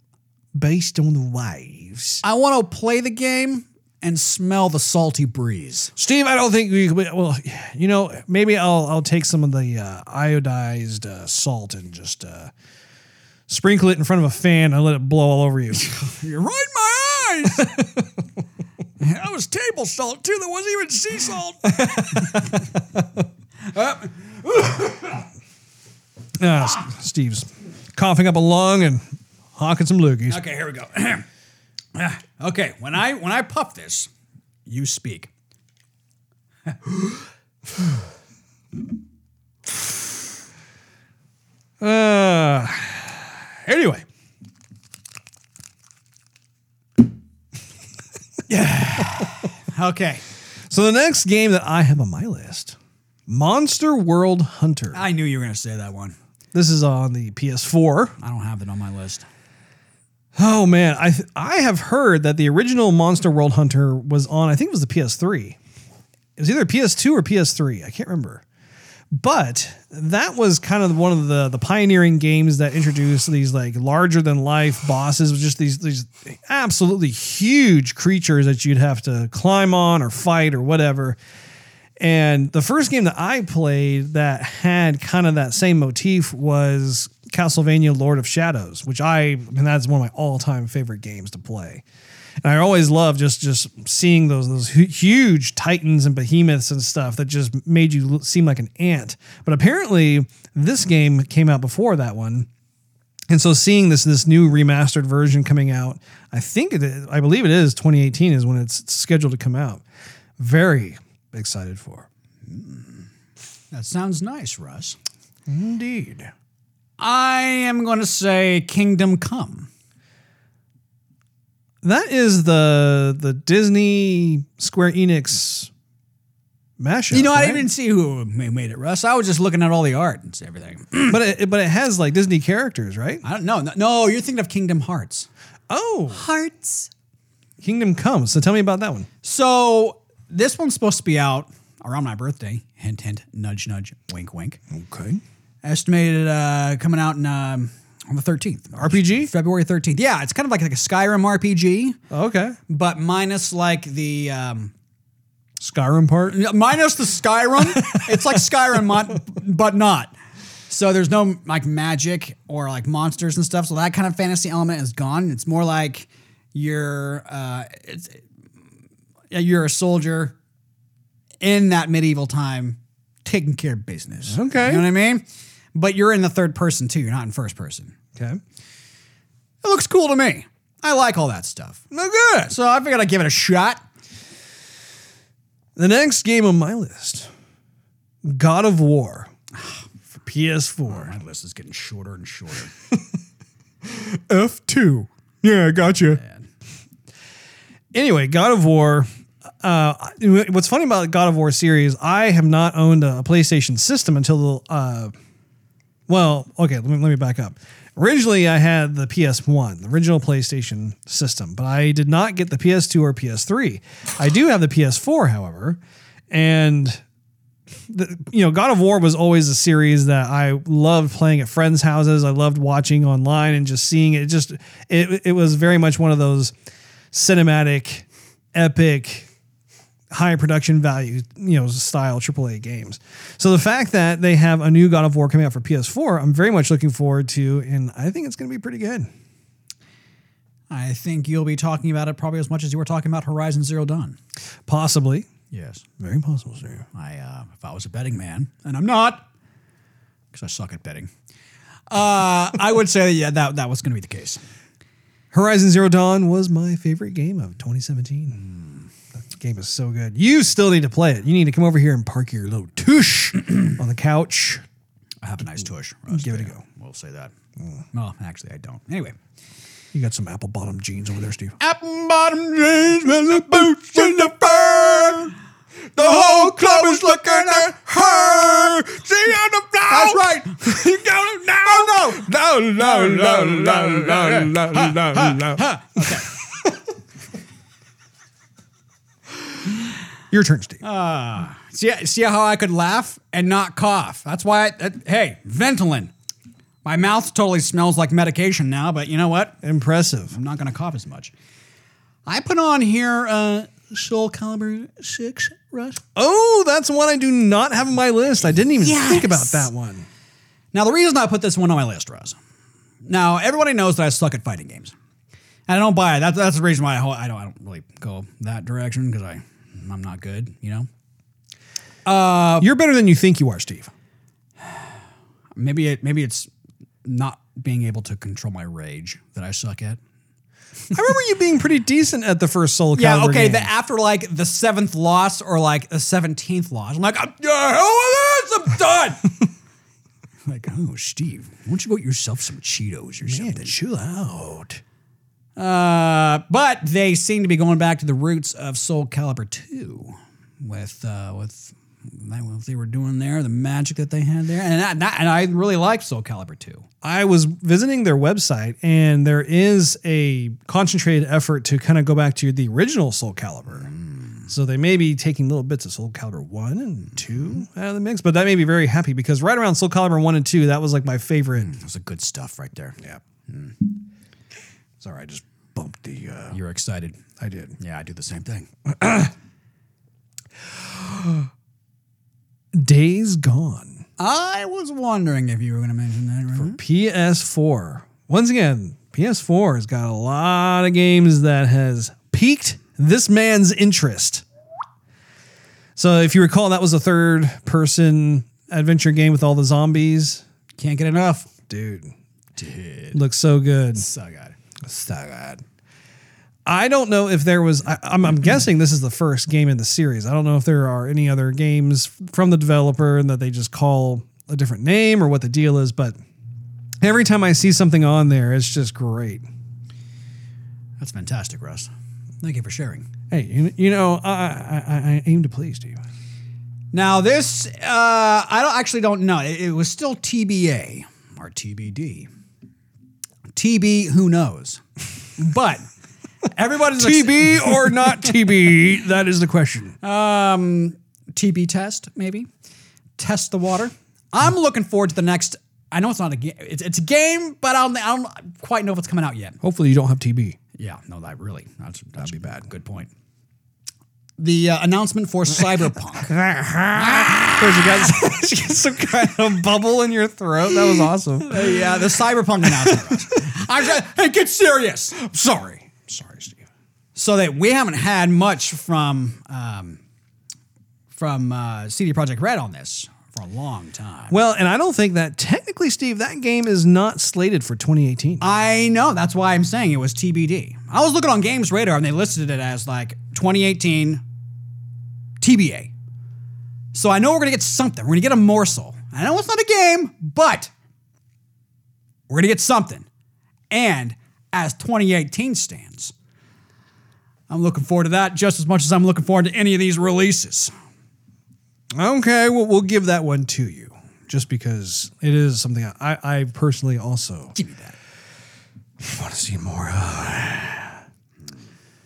based on the waves. I want to play the game and smell the salty breeze. Steve, I don't think we. Well, you know, maybe I'll I'll take some of the uh, iodized uh, salt and just uh, sprinkle it in front of a fan and let it blow all over you. You're right in my eyes. that was table salt too. There wasn't even sea salt. Ah, Steve's coughing up a lung and hawking some loogies. Okay, here we go. okay, when I when I puff this, you speak. Uh, anyway, Okay, so the next game that I have on my list, Monster World Hunter. I knew you were gonna say that one. This is on the PS4. I don't have it on my list. Oh man, I I have heard that the original Monster World Hunter was on. I think it was the PS3. It was either PS2 or PS3. I can't remember. But that was kind of one of the the pioneering games that introduced these like larger than life bosses with just these these absolutely huge creatures that you'd have to climb on or fight or whatever. And the first game that I played that had kind of that same motif was Castlevania Lord of Shadows, which I and that's one of my all-time favorite games to play. And I always love just just seeing those those huge titans and behemoths and stuff that just made you look- seem like an ant. But apparently, this game came out before that one. And so seeing this this new remastered version coming out, I think it is, I believe it is 2018 is when it's scheduled to come out. Very excited for. Hmm. That sounds nice, Russ. Indeed. I am going to say Kingdom Come. That is the the Disney Square Enix mashup. You know, I right? didn't even see who made it, Russ. I was just looking at all the art and everything. but it, but it has like Disney characters, right? I don't know. No, no, you're thinking of Kingdom Hearts. Oh, Hearts. Kingdom Come. So tell me about that one. So this one's supposed to be out around my birthday. Hint, hint, nudge, nudge, wink, wink. Okay. Estimated uh, coming out in, um, on the 13th. RPG? February 13th. Yeah, it's kind of like, like a Skyrim RPG, Okay. but minus like the um, Skyrim part. minus the Skyrim. it's like Skyrim, mon- but not. So there's no like magic or like monsters and stuff. So that kind of fantasy element is gone. It's more like you're uh, it's, you're a soldier in that medieval time, taking care of business. Okay. you know what I mean. But you're in the third person too. You're not in first person. Okay. It looks cool to me. I like all that stuff. No good. So I figured I'd give it a shot. The next game on my list, God of War. For PS4. My list is getting shorter and shorter. F2. Yeah, I gotcha. Anyway, God of War. Uh, what's funny about God of War series, I have not owned a PlayStation system until the. Uh, well, okay, let me, let me back up. Originally, I had the PS1, the original PlayStation system, but I did not get the PS2 or PS3. I do have the PS4, however, and the, you know, God of War was always a series that I loved playing at friends' houses. I loved watching online and just seeing it. Just it, it was very much one of those cinematic, epic, high production value, you know, style AAA games. So the fact that they have a new God of War coming out for PS4, I'm very much looking forward to, and I think it's going to be pretty good. I think you'll be talking about it probably as much as you were talking about Horizon Zero Dawn. Possibly, Yes. very possible, sir. I, uh, if I was a betting man, and I'm not, because I suck at betting, uh, I would say yeah that that was going to be the case. Horizon Zero Dawn was my favorite game of 2017. That game is so good. You still need to play it. You need to come over here and park your little tush on the couch. I have a nice tush. Russ, Give it a yeah, go. We'll say that. Mm. Well, actually, I don't. Anyway. You got some apple bottom jeans over there, Steve. Apple bottom jeans with the boots and the fur. The whole club is looking at her. See on the floor. That's right. you got it now. Oh, no. No, no, no, no, no, no, no, no. Your turn, Steve. See, see how I could laugh and not cough. That's why. I, uh, hey, Ventolin. My mouth totally smells like medication now, but you know what? Impressive. I'm not going to cough as much. I put on here uh, Soul Calibur 6, Russ. Oh, that's one I do not have on my list. I didn't even think about that one. Now, the reason I put this one on my list, Russ. Now, everybody knows that I suck at fighting games. And I don't buy it. That, that's the reason why I, I, don't, I don't really go that direction because I, I'm not good, you know? You're better than you think you are, Steve. Maybe it, maybe it's not being able to control my rage that I suck at. I remember you being pretty decent at the first Soul Calibur Yeah, okay. game. The, after like the seventh loss or like the seventeenth loss, I'm like, I'm the hell with this. I'm done. like, oh, Steve, why don't you go get yourself some Cheetos or something? chill out. Uh, but they seem to be going back to the roots of Soul Calibur 2 with uh, with what they were doing there, the magic that they had there, and that, that- and I really like Soul Calibur 2. I was visiting their website, and there is a concentrated effort to kind of go back to the original Soul Calibur. So they may be taking little bits of Soul Calibur 1 and 2 out of the mix, but that made me very happy because right around Soul Calibur 1 and 2, that was like my favorite. That was good stuff right there. Yeah. Sorry, I just bumped the. Uh, You're excited. I did. Yeah, I do the same thing. Days Gone. I was wondering if you were going to mention that. Right? For PS4. Once again, PS4 has got a lot of games that has piqued this man's interest. So if you recall, that was a third person adventure game with all the zombies. Can't get enough. Dude, Dude. looks so good. So good. So good. I don't know if there was. I, I'm, I'm guessing this is the first game in the series. I don't know if there are any other games from the developer and that they just call a different name or what the deal is. But every time I see something on there, it's just great. That's fantastic, Russ. Thank you for sharing. Hey, you, you know, I, I, I I aim to please, you. Now this, uh, I don't actually don't know. It, it was still TBA or TBD. TB, who knows? But everybody's ex- TB or not TB? That is the question. um, TB test maybe. Test the water. I'm looking forward to the next. I know it's not a game. It's, it's a game, but I don't, I don't quite know if it's coming out yet. Hopefully, you don't have TB. Yeah, no, that really that's, that'd be bad. Good point. The uh, announcement for Cyberpunk. There's you got you got some kind of bubble in your throat. That was awesome. yeah, the Cyberpunk announcement. I'm trying- hey, get serious. I'm Sorry, I'm sorry, Steve. So that we haven't had much from um, from uh, CD Projekt Red on this for a long time. Well, and I don't think that technically, Steve, that game is not slated for 2018. I know that's why I'm saying it was TBD. I was looking on Games Radar and they listed it as like 2018 TBA. So I know we're gonna get something. We're gonna get a morsel. I know it's not a game, but we're gonna get something. And as 2018 stands, I'm looking forward to that just as much as I'm looking forward to any of these releases. Okay, well, we'll give that one to you, just because it is something I, I personally also Give me that. want to see more of.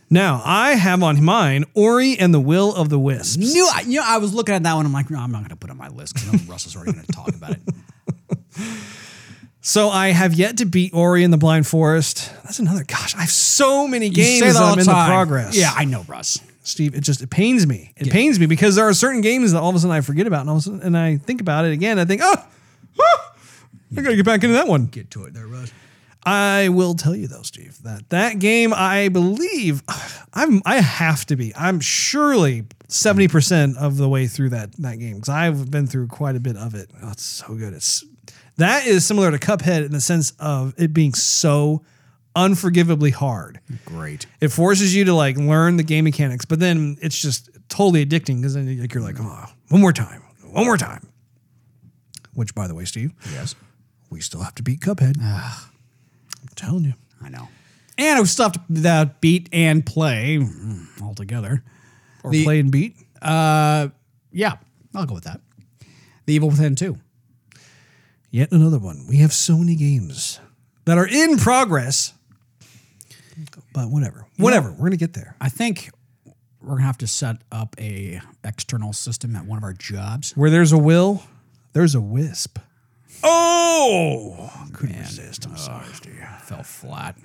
Now, I have on mine Ori and the Will of the Wisps. Knew I, you know, I was looking at that one. I'm like, no, I'm not going to put it on my list because I know Russ is already going to talk about it. So I have yet to beat Ori and the Blind Forest. That's another. Gosh, I have so many games that that I'm in the progress. Yeah, I know, Russ. Steve, it just it pains me. It pains me because there are certain games that all of a sudden I forget about, and all of a sudden, and I think about it again. I think, oh, ah, I gotta get back into that one. Get to it there, Russ. I will tell you though, Steve, that that game I believe I'm I have to be. I'm surely seventy percent of the way through that that game because I've been through quite a bit of it. Oh, it's so good. It's that is similar to Cuphead in the sense of it being so unforgivably hard. Great. It forces you to like learn the game mechanics, but then it's just totally addicting because then you're like, oh, one more time, one more time. Which, by the way, Steve, Yes. we still have to beat Cuphead. I'm telling you. I know. And it was stuffed that beat and play mm, all together. Or The- play and beat. Uh, yeah, I'll go with that. The Evil Within 2. Yet another one. We have so many games that are in progress. But whatever. Whatever. We're gonna get there. I think we're gonna have to set up a external system at one of our jobs. Where there's a will, there's a wisp. Oh, couldn't resist. I'm sorry, Steve. Fell flat.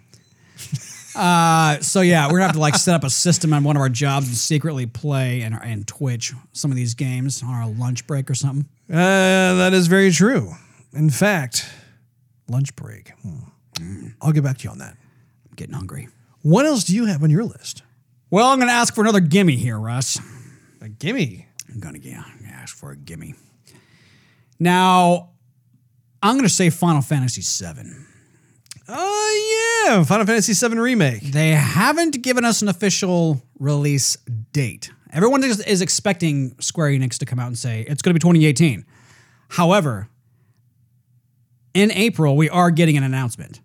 uh, so yeah, we're gonna have to like set up a system on one of our jobs and secretly play and, and Twitch some of these games on our lunch break or something. Uh, that is very true. In fact, lunch break. Hmm. I'll get back to you on that. I'm getting hungry. What else do you have on your list? Well, I'm gonna ask for another gimme here, Russ. A gimme. I'm gonna, yeah, I'm gonna ask for a gimme. Now, I'm gonna say Final Fantasy VII. Oh yeah, Final Fantasy VII remake. They haven't given us an official release date. Everyone is, is expecting Square Enix to come out and say it's going to be 2018. However, in April, we are getting an announcement.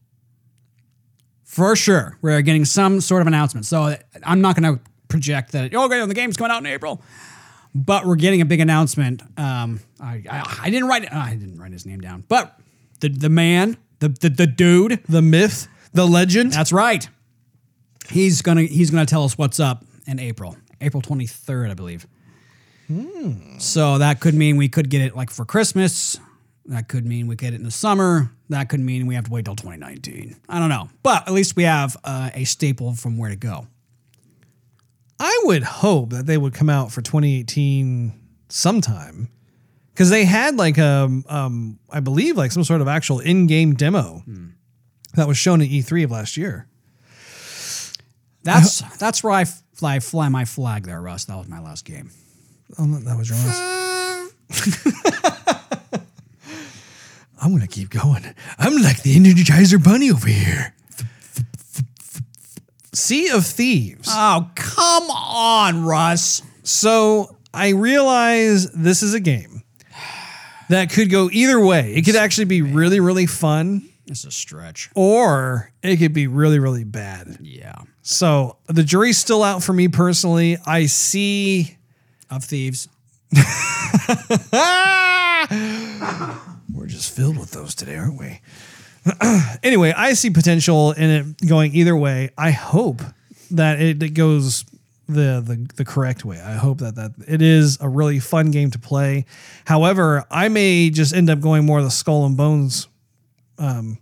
For sure, we're getting some sort of announcement. So I'm not going to project that, oh, okay, the game's coming out in April. But we're getting a big announcement. Um, I, I, I didn't write. I didn't write his name down. But the, the man, the, the, the dude, The myth, the legend. that's right. He's gonna he's gonna tell us what's up in April, April twenty third, I believe. So that could mean we could get it like for Christmas. That could mean we get it in the summer. That could mean we have to wait till 2019. I don't know, but at least we have uh, a staple from where to go. I would hope that they would come out for 2018 sometime because they had like um um I believe like some sort of actual in-game demo that was shown at E3 of last year. That's that's where I fly fly my flag there, Russ. That was my last game. Oh, that was yours. I'm gonna keep going. I'm like the Energizer Bunny over here. Sea of Thieves. Oh come on, Russ. So I realize this is a game that could go either way. It could actually be really, really fun, It's a stretch. or it could be really, really bad. Yeah, So the jury's still out for me personally. I see. of thieves. We're just filled with those today, aren't we? anyway, I see potential in it going either way. I hope that it, it goes the, the the correct way. I hope that that it is a really fun game to play. However, I may just end up going more the skull and bones um,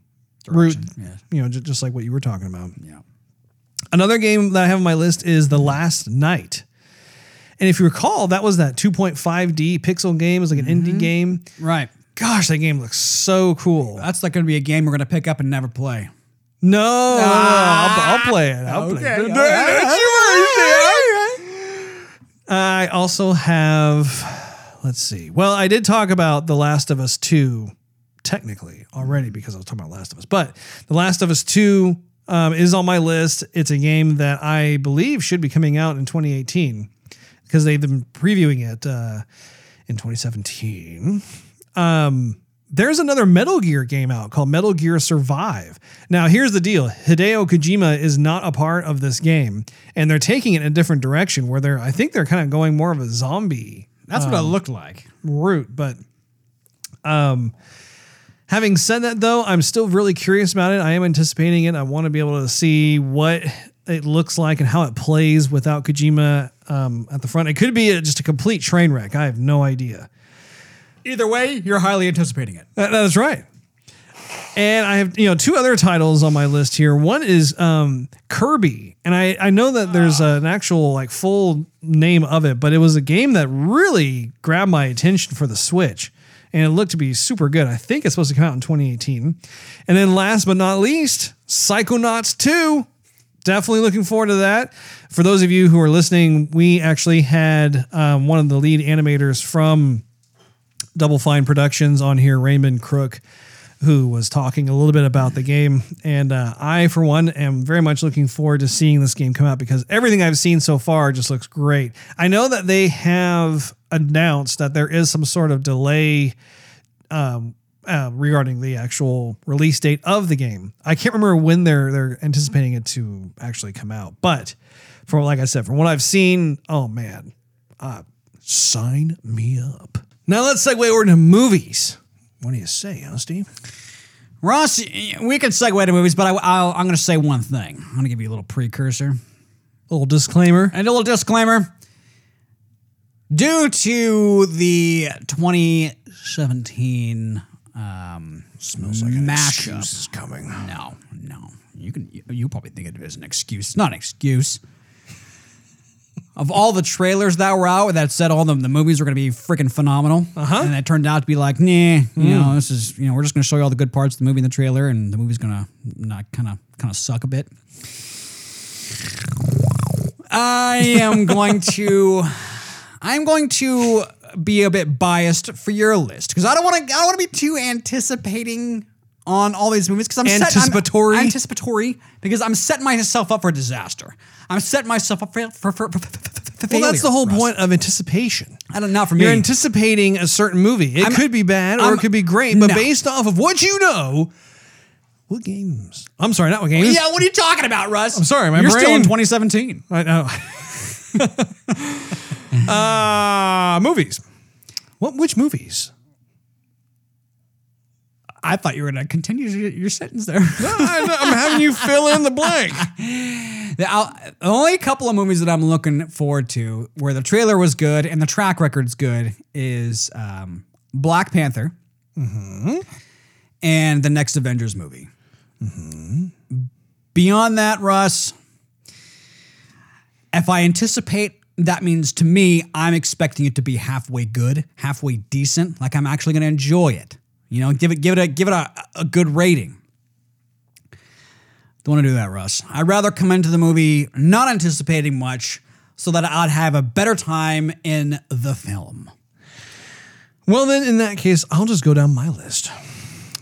route. Yeah. You know, just, just like what you were talking about. Yeah. Another game that I have on my list is The Last Night. And if you recall, that was that 2.5D pixel game. It was like an indie game. Right. Gosh, that game looks so cool. That's like going to be a game we're going to pick up and never play. No, no, no, I'll, I'll play it. I'll play Okay. it. That's yours. I also have, let's see. Well, I did talk about The Last of Us 2 technically already because I was talking about Last of Us, but The Last of Us 2 um, is on my list. It's a game that I believe should be coming out in 2018 because they've been previewing it uh, in 2017. Um, there's another Metal Gear game out called Metal Gear Survive. Now, here's the deal Hideo Kojima is not a part of this game, and they're taking it in a different direction where they're, I think they're kind of going more of a zombie That's what it looked like. route. But um, having said that, though, I'm still really curious about it. I am anticipating it. I want to be able to see what it looks like and how it plays without Kojima um, at the front. It could be a, just a complete train wreck. I have no idea. Either way, you're highly anticipating it. That, that is right. And I have you know two other titles on my list here. One is um, Kirby, and I I know that there's an actual like full name of it, but it was a game that really grabbed my attention for the Switch, and it looked to be super good. I think it's supposed to come out in 2018. And then last but not least, Psychonauts 2. Definitely looking forward to that. For those of you who are listening, we actually had um, one of the lead animators from Double Fine Productions on here, Raymond Crook, who was talking a little bit about the game. And uh, I, for one, am very much looking forward to seeing this game come out because everything I've seen so far just looks great. I know that they have announced that there is some sort of delay um, uh, regarding the actual release date of the game. I can't remember when they're they're anticipating it to actually come out, but from like I said, from what I've seen, oh man, uh, sign me up. Now let's segue over to movies. What do you say, huh, Steve? Ross, we can segue to movies, but I, I'll, I'm going to say one thing. I'm going to give you a little precursor. A little disclaimer. And a little disclaimer. Due to the 2017 um, Smells like mashup. is coming. No, no. You can you, you probably think of it as an excuse. It's not an excuse. Of all the trailers that were out that said all the, the movies were going to be freaking phenomenal, uh-huh. and it turned out to be like, nah, you know, this is you know, we're just going to show you all the good parts of the movie in the trailer, and the movie's going to not kind of kind of suck a bit. I am going to I'm going to be a bit biased for your list because I don't want to I don't want to be too anticipating on all these movies because I'm set- I'm- Anticipatory? anticipatory because I'm setting myself up for disaster. I'm setting myself up for for, for, for, for Well, that's the whole Russ. point of anticipation. I don't know for me. You're anticipating a certain movie. It I'm- could be bad or I'm- it could be great, but no. based off of what you know, what games? I'm sorry, not what games. yeah, what are you talking about, Russ? I'm sorry, my You're still in 2017. I know. uh, movies. What? Which movies? I thought you were going to continue your, your sentence there. I, I'm having you fill in the blank. The, only couple of movies that I'm looking forward to where the trailer was good and the track record's good is um, Black Panther and the next Avengers movie. Beyond that, Russ, if I anticipate, that means to me, I'm expecting it to be halfway good, halfway decent. Like I'm actually going to enjoy it. You know, give it, give it a, give it a, a good rating. Don't want to do that, Russ. I'd rather come into the movie not anticipating much so that I'd have a better time in the film. Well, then in that case, I'll just go down my list.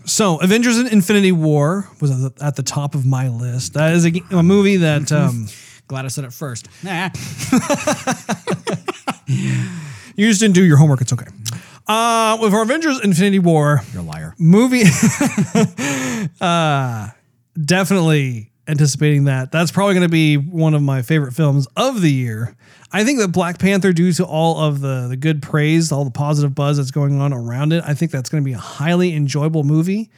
So, Avengers: Infinity War was at the, at the top of my list. That is a movie that um, Glad I said it first. Nah. you just didn't do your homework. It's okay. Uh, with our Avengers: Infinity War, You're a liar. movie uh definitely anticipating that that's probably going to be one of my favorite films of the year i think that black panther due to all of the the good praise all the positive buzz that's going on around it i think that's going to be a highly enjoyable movie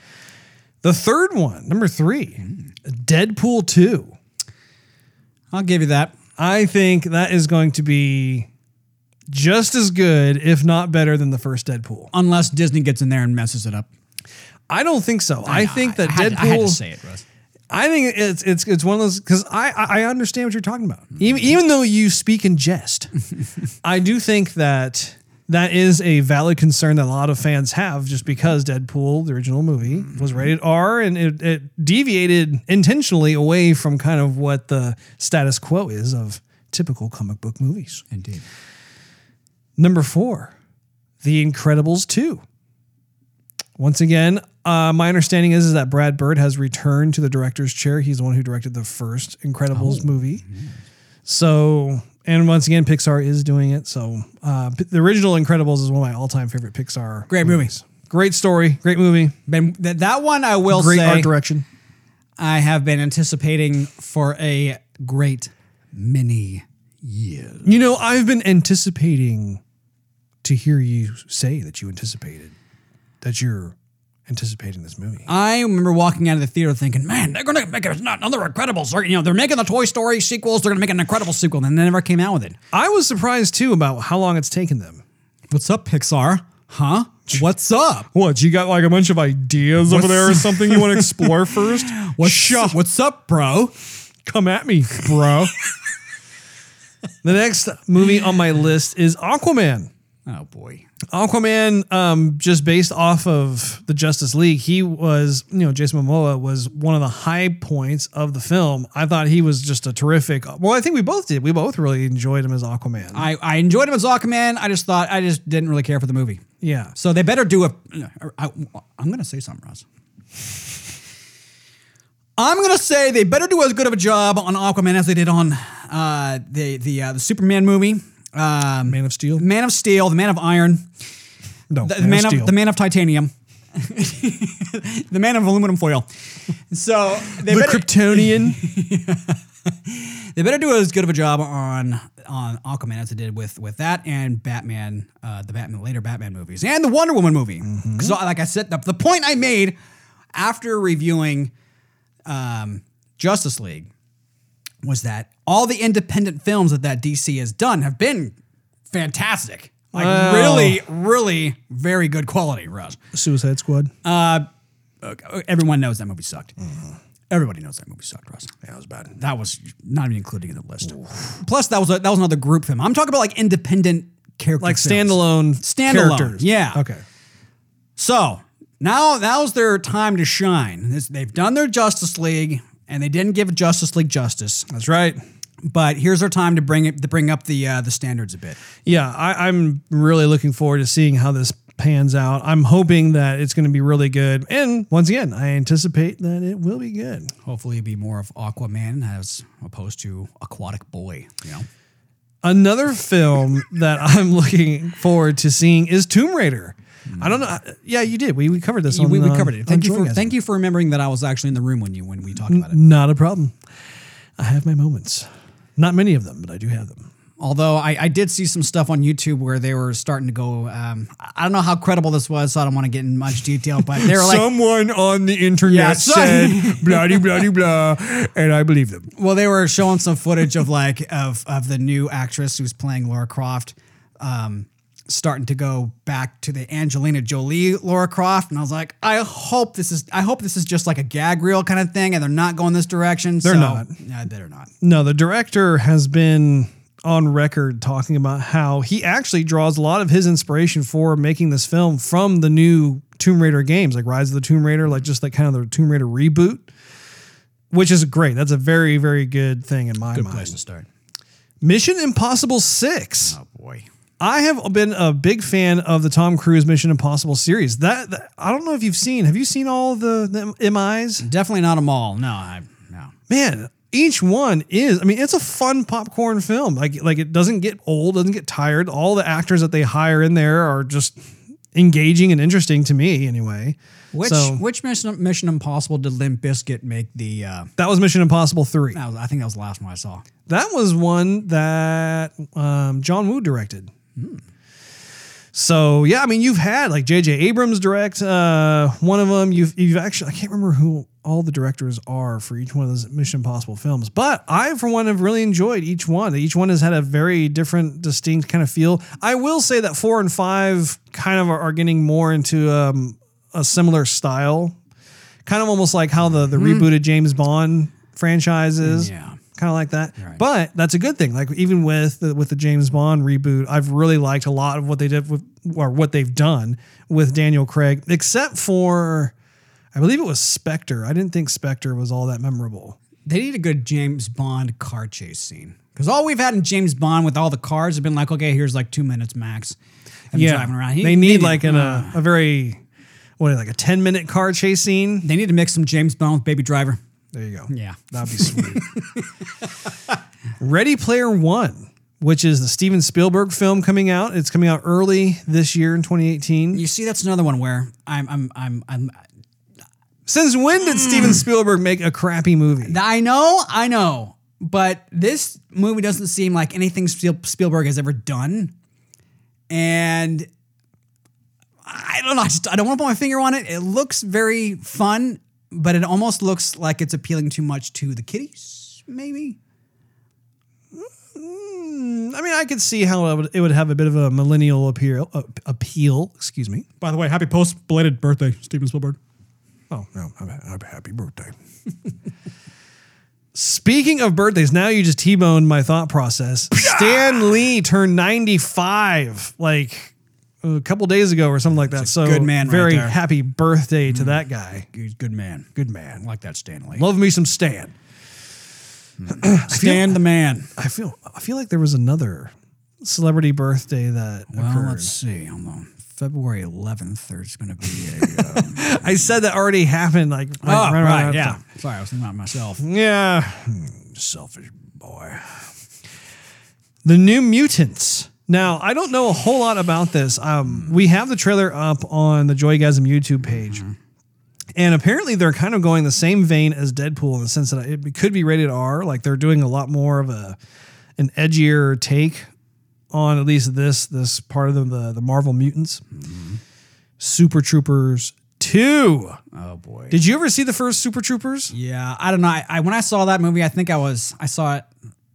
the third one number three deadpool 2 I'll give you that. i think that is going to be just as good if not better than the first deadpool Unless Disney gets in there and messes it up. i don't think so i, think that I had, deadpool I had to say it, Russ. I think it's it's it's one of those because I I I understand what you're talking about. Even even though you speak in jest, I do think that that is a valid concern that a lot of fans have, just because Deadpool, the original movie, was mm-hmm. rated R and it, it deviated intentionally away from kind of what the status quo is of typical comic book movies. Indeed. Number four, The Incredibles 2. Once again, uh, my understanding is, is that Brad Bird has returned to the director's chair. He's the one who directed the first Incredibles movie. So, and once again, Pixar is doing it. So, uh, the original Incredibles is one of my all time favorite Pixar. Great movies. Great story, great movie, Been that, that one I will great say art direction. I have been anticipating for a great many years. You know, I've been anticipating to hear you say that you anticipated that you're anticipating this movie. I remember walking out of the theater thinking, "Man, they're going to make it another Incredibles. Or, you know, they're making the Toy Story sequels. They're going to make an Incredible sequel." And they never came out with it. I was surprised too about how long it's taken them. What's up, Pixar? Huh? What's up? What, you got like a bunch of ideas over there or something you want to explore first? What's up? What's up, bro? Come at me, bro. the next movie on my list is Aquaman. Oh boy. Aquaman, um, just based off of the Justice League, he was, you know, Jason Momoa was one of the high points of the film. I thought he was just a terrific. Well, I think we both did. We both really enjoyed him as Aquaman. I, I enjoyed him as Aquaman. I just thought I just didn't really care for the movie. yeah. So they better do a. I, am going to say something, Russ. I'm going to say they better do as good of a job on Aquaman as they did on uh, the the uh, the Superman movie, um, Man of Steel. Man of Steel, the Man of Iron, No, the, the man of, Steel. the Man of Titanium, the Man of aluminum foil. So they the better, Kryptonian. they better do as good of a job on on Aquaman as they did with with that and Batman, uh, the Batman later Batman movies and the Wonder Woman movie. Because like I said, the, the point I made after reviewing um, Justice League was that all the independent films that that DC has done have been fantastic. Like Wow. really, really very good quality, Russ. Suicide Squad. Uh, everyone knows that movie sucked. Mm-hmm. Everybody knows that movie sucked, Russ. yeah, it was bad. That was not even included in the list. Plus, that was a, that was another group film. I'm talking about like independent character, Like films. standalone, Standalone, characters. yeah. Okay. So now now's their time to shine. This- they've done their Justice League, and they didn't give Justice League justice. That's right. But here's our time to bring it to bring up the uh, the standards a bit. Yeah, I, I'm really looking forward to seeing how this pans out. I'm hoping that it's going to be really good. And once again, I anticipate that it will be good. Hopefully, it'll be more of Aquaman as opposed to Aquatic Boy. You know, Another film that I'm looking forward to seeing is Tomb Raider. I don't know. Yeah, you did. We, we covered this. On, we, we uh, covered it. Thank you for thank you for remembering that I was actually in the room when you when we talked about it. Not a problem. I have my moments. Not many of them, but I do have them. Although I, I did see some stuff on YouTube where they were starting to go. Um, I don't know how credible this was, so I don't want to get in much detail. But they were like, Someone on the internet Yeah, so- said blah blah blah, and I believe them. well, they were showing some footage of like of of the new actress who's playing Lara Croft, um, starting to go back to the Angelina Jolie Lara Croft, and I was like, I hope this is I hope this is just like a gag reel kind of thing, and they're not going this direction. They're so, not. Yeah, they're not. No, the director has been on record talking about how he actually draws a lot of his inspiration for making this film from the new Tomb Raider games, like Rise of the Tomb Raider, like just like kind of the Tomb Raider reboot, which is great. That's a very, very good thing in my Good mind. place to start. Mission Impossible 6. Oh boy. I have been a big fan of the Tom Cruise Mission Impossible series. That, that- I don't know if you've seen. Have you seen all the, the MIs? Definitely not a mall. No, I no. man each one is i mean it's a fun popcorn film like like it doesn't get old doesn't get tired all the actors that they hire in there are just engaging and interesting to me anyway Which So- which Mission Mission Impossible did Limp Bizkit make the? Uh, that was mission impossible 3 that was, I think that was the last one I saw. that was one that um, john woo directed so yeah i mean you've had like jj abrams direct uh, one of them you've, you've actually i can't remember who all the directors are for each one of those mission impossible films but i for one have really enjoyed each one. Each one has had a very different distinct kind of feel. I will say that four and five kind of are, are getting more into um, a similar style kind of almost like how the, the rebooted james bond franchise is. Yeah. Kind of like that. Right. But that's a good thing. Like even with the, with the James Bond reboot, I've really liked a lot of what they did with or what they've done with Daniel Craig, except for I believe it was Spectre. I didn't think Spectre was all that memorable. They need a good James Bond car chase scene because all we've had in James Bond with all the cars have been like, okay, here's like two minutes max. of driving around. He- they need they like an, a, uh, a very what like a ten minute car chase scene. They need to mix some James Bond with Baby Driver. There you go. Yeah. That'd be sweet. Ready Player One which is the Steven Spielberg film coming out. It's coming out early this year in 2018. You see, that's another one where I'm, I'm, I'm, I'm. Since when did Steven hmm. Spielberg make a crappy movie? I know, I know, but this movie doesn't seem like anything Spielberg has ever done, and I don't know. I, just, I don't want to put my finger on it. It looks very fun, but it almost looks like it's appealing too much to the kiddies. Maybe. I mean, I could see how it would, it would have a bit of a millennial appeal. Uh, appeal, excuse me. By the way, happy post belated birthday, Steven Spielberg. Oh no, happy, happy birthday. Speaking of birthdays, now you just T-boned my thought process. Stan Lee turned 95 like a couple days ago or something like that. So good man very there. happy birthday to that guy. Good, good man. Good man. I like that Stan Lee. Love me some Stan. Stan the man. I feel I feel like there was another celebrity birthday that Well, occurred. let's see. Hold on. February 11th, there's going to be a. Uh, I said that already happened like oh, right right. that Yeah. Sorry, I was thinking about myself. Yeah. Hmm, Selfish boy. The New Mutants. Now, I don't know a whole lot about this. Um, we have the trailer up on the Joygasm YouTube page. And apparently they're kind of going the same vein as Deadpool in the sense that it could be rated R. Like they're doing a lot more of a an edgier take on at least this this part of the the, the Marvel mutants. Super Troopers 2. Oh, boy. Did you ever see the first Super Troopers? Yeah, I don't know. I, I when I saw that movie, I think I was I saw it.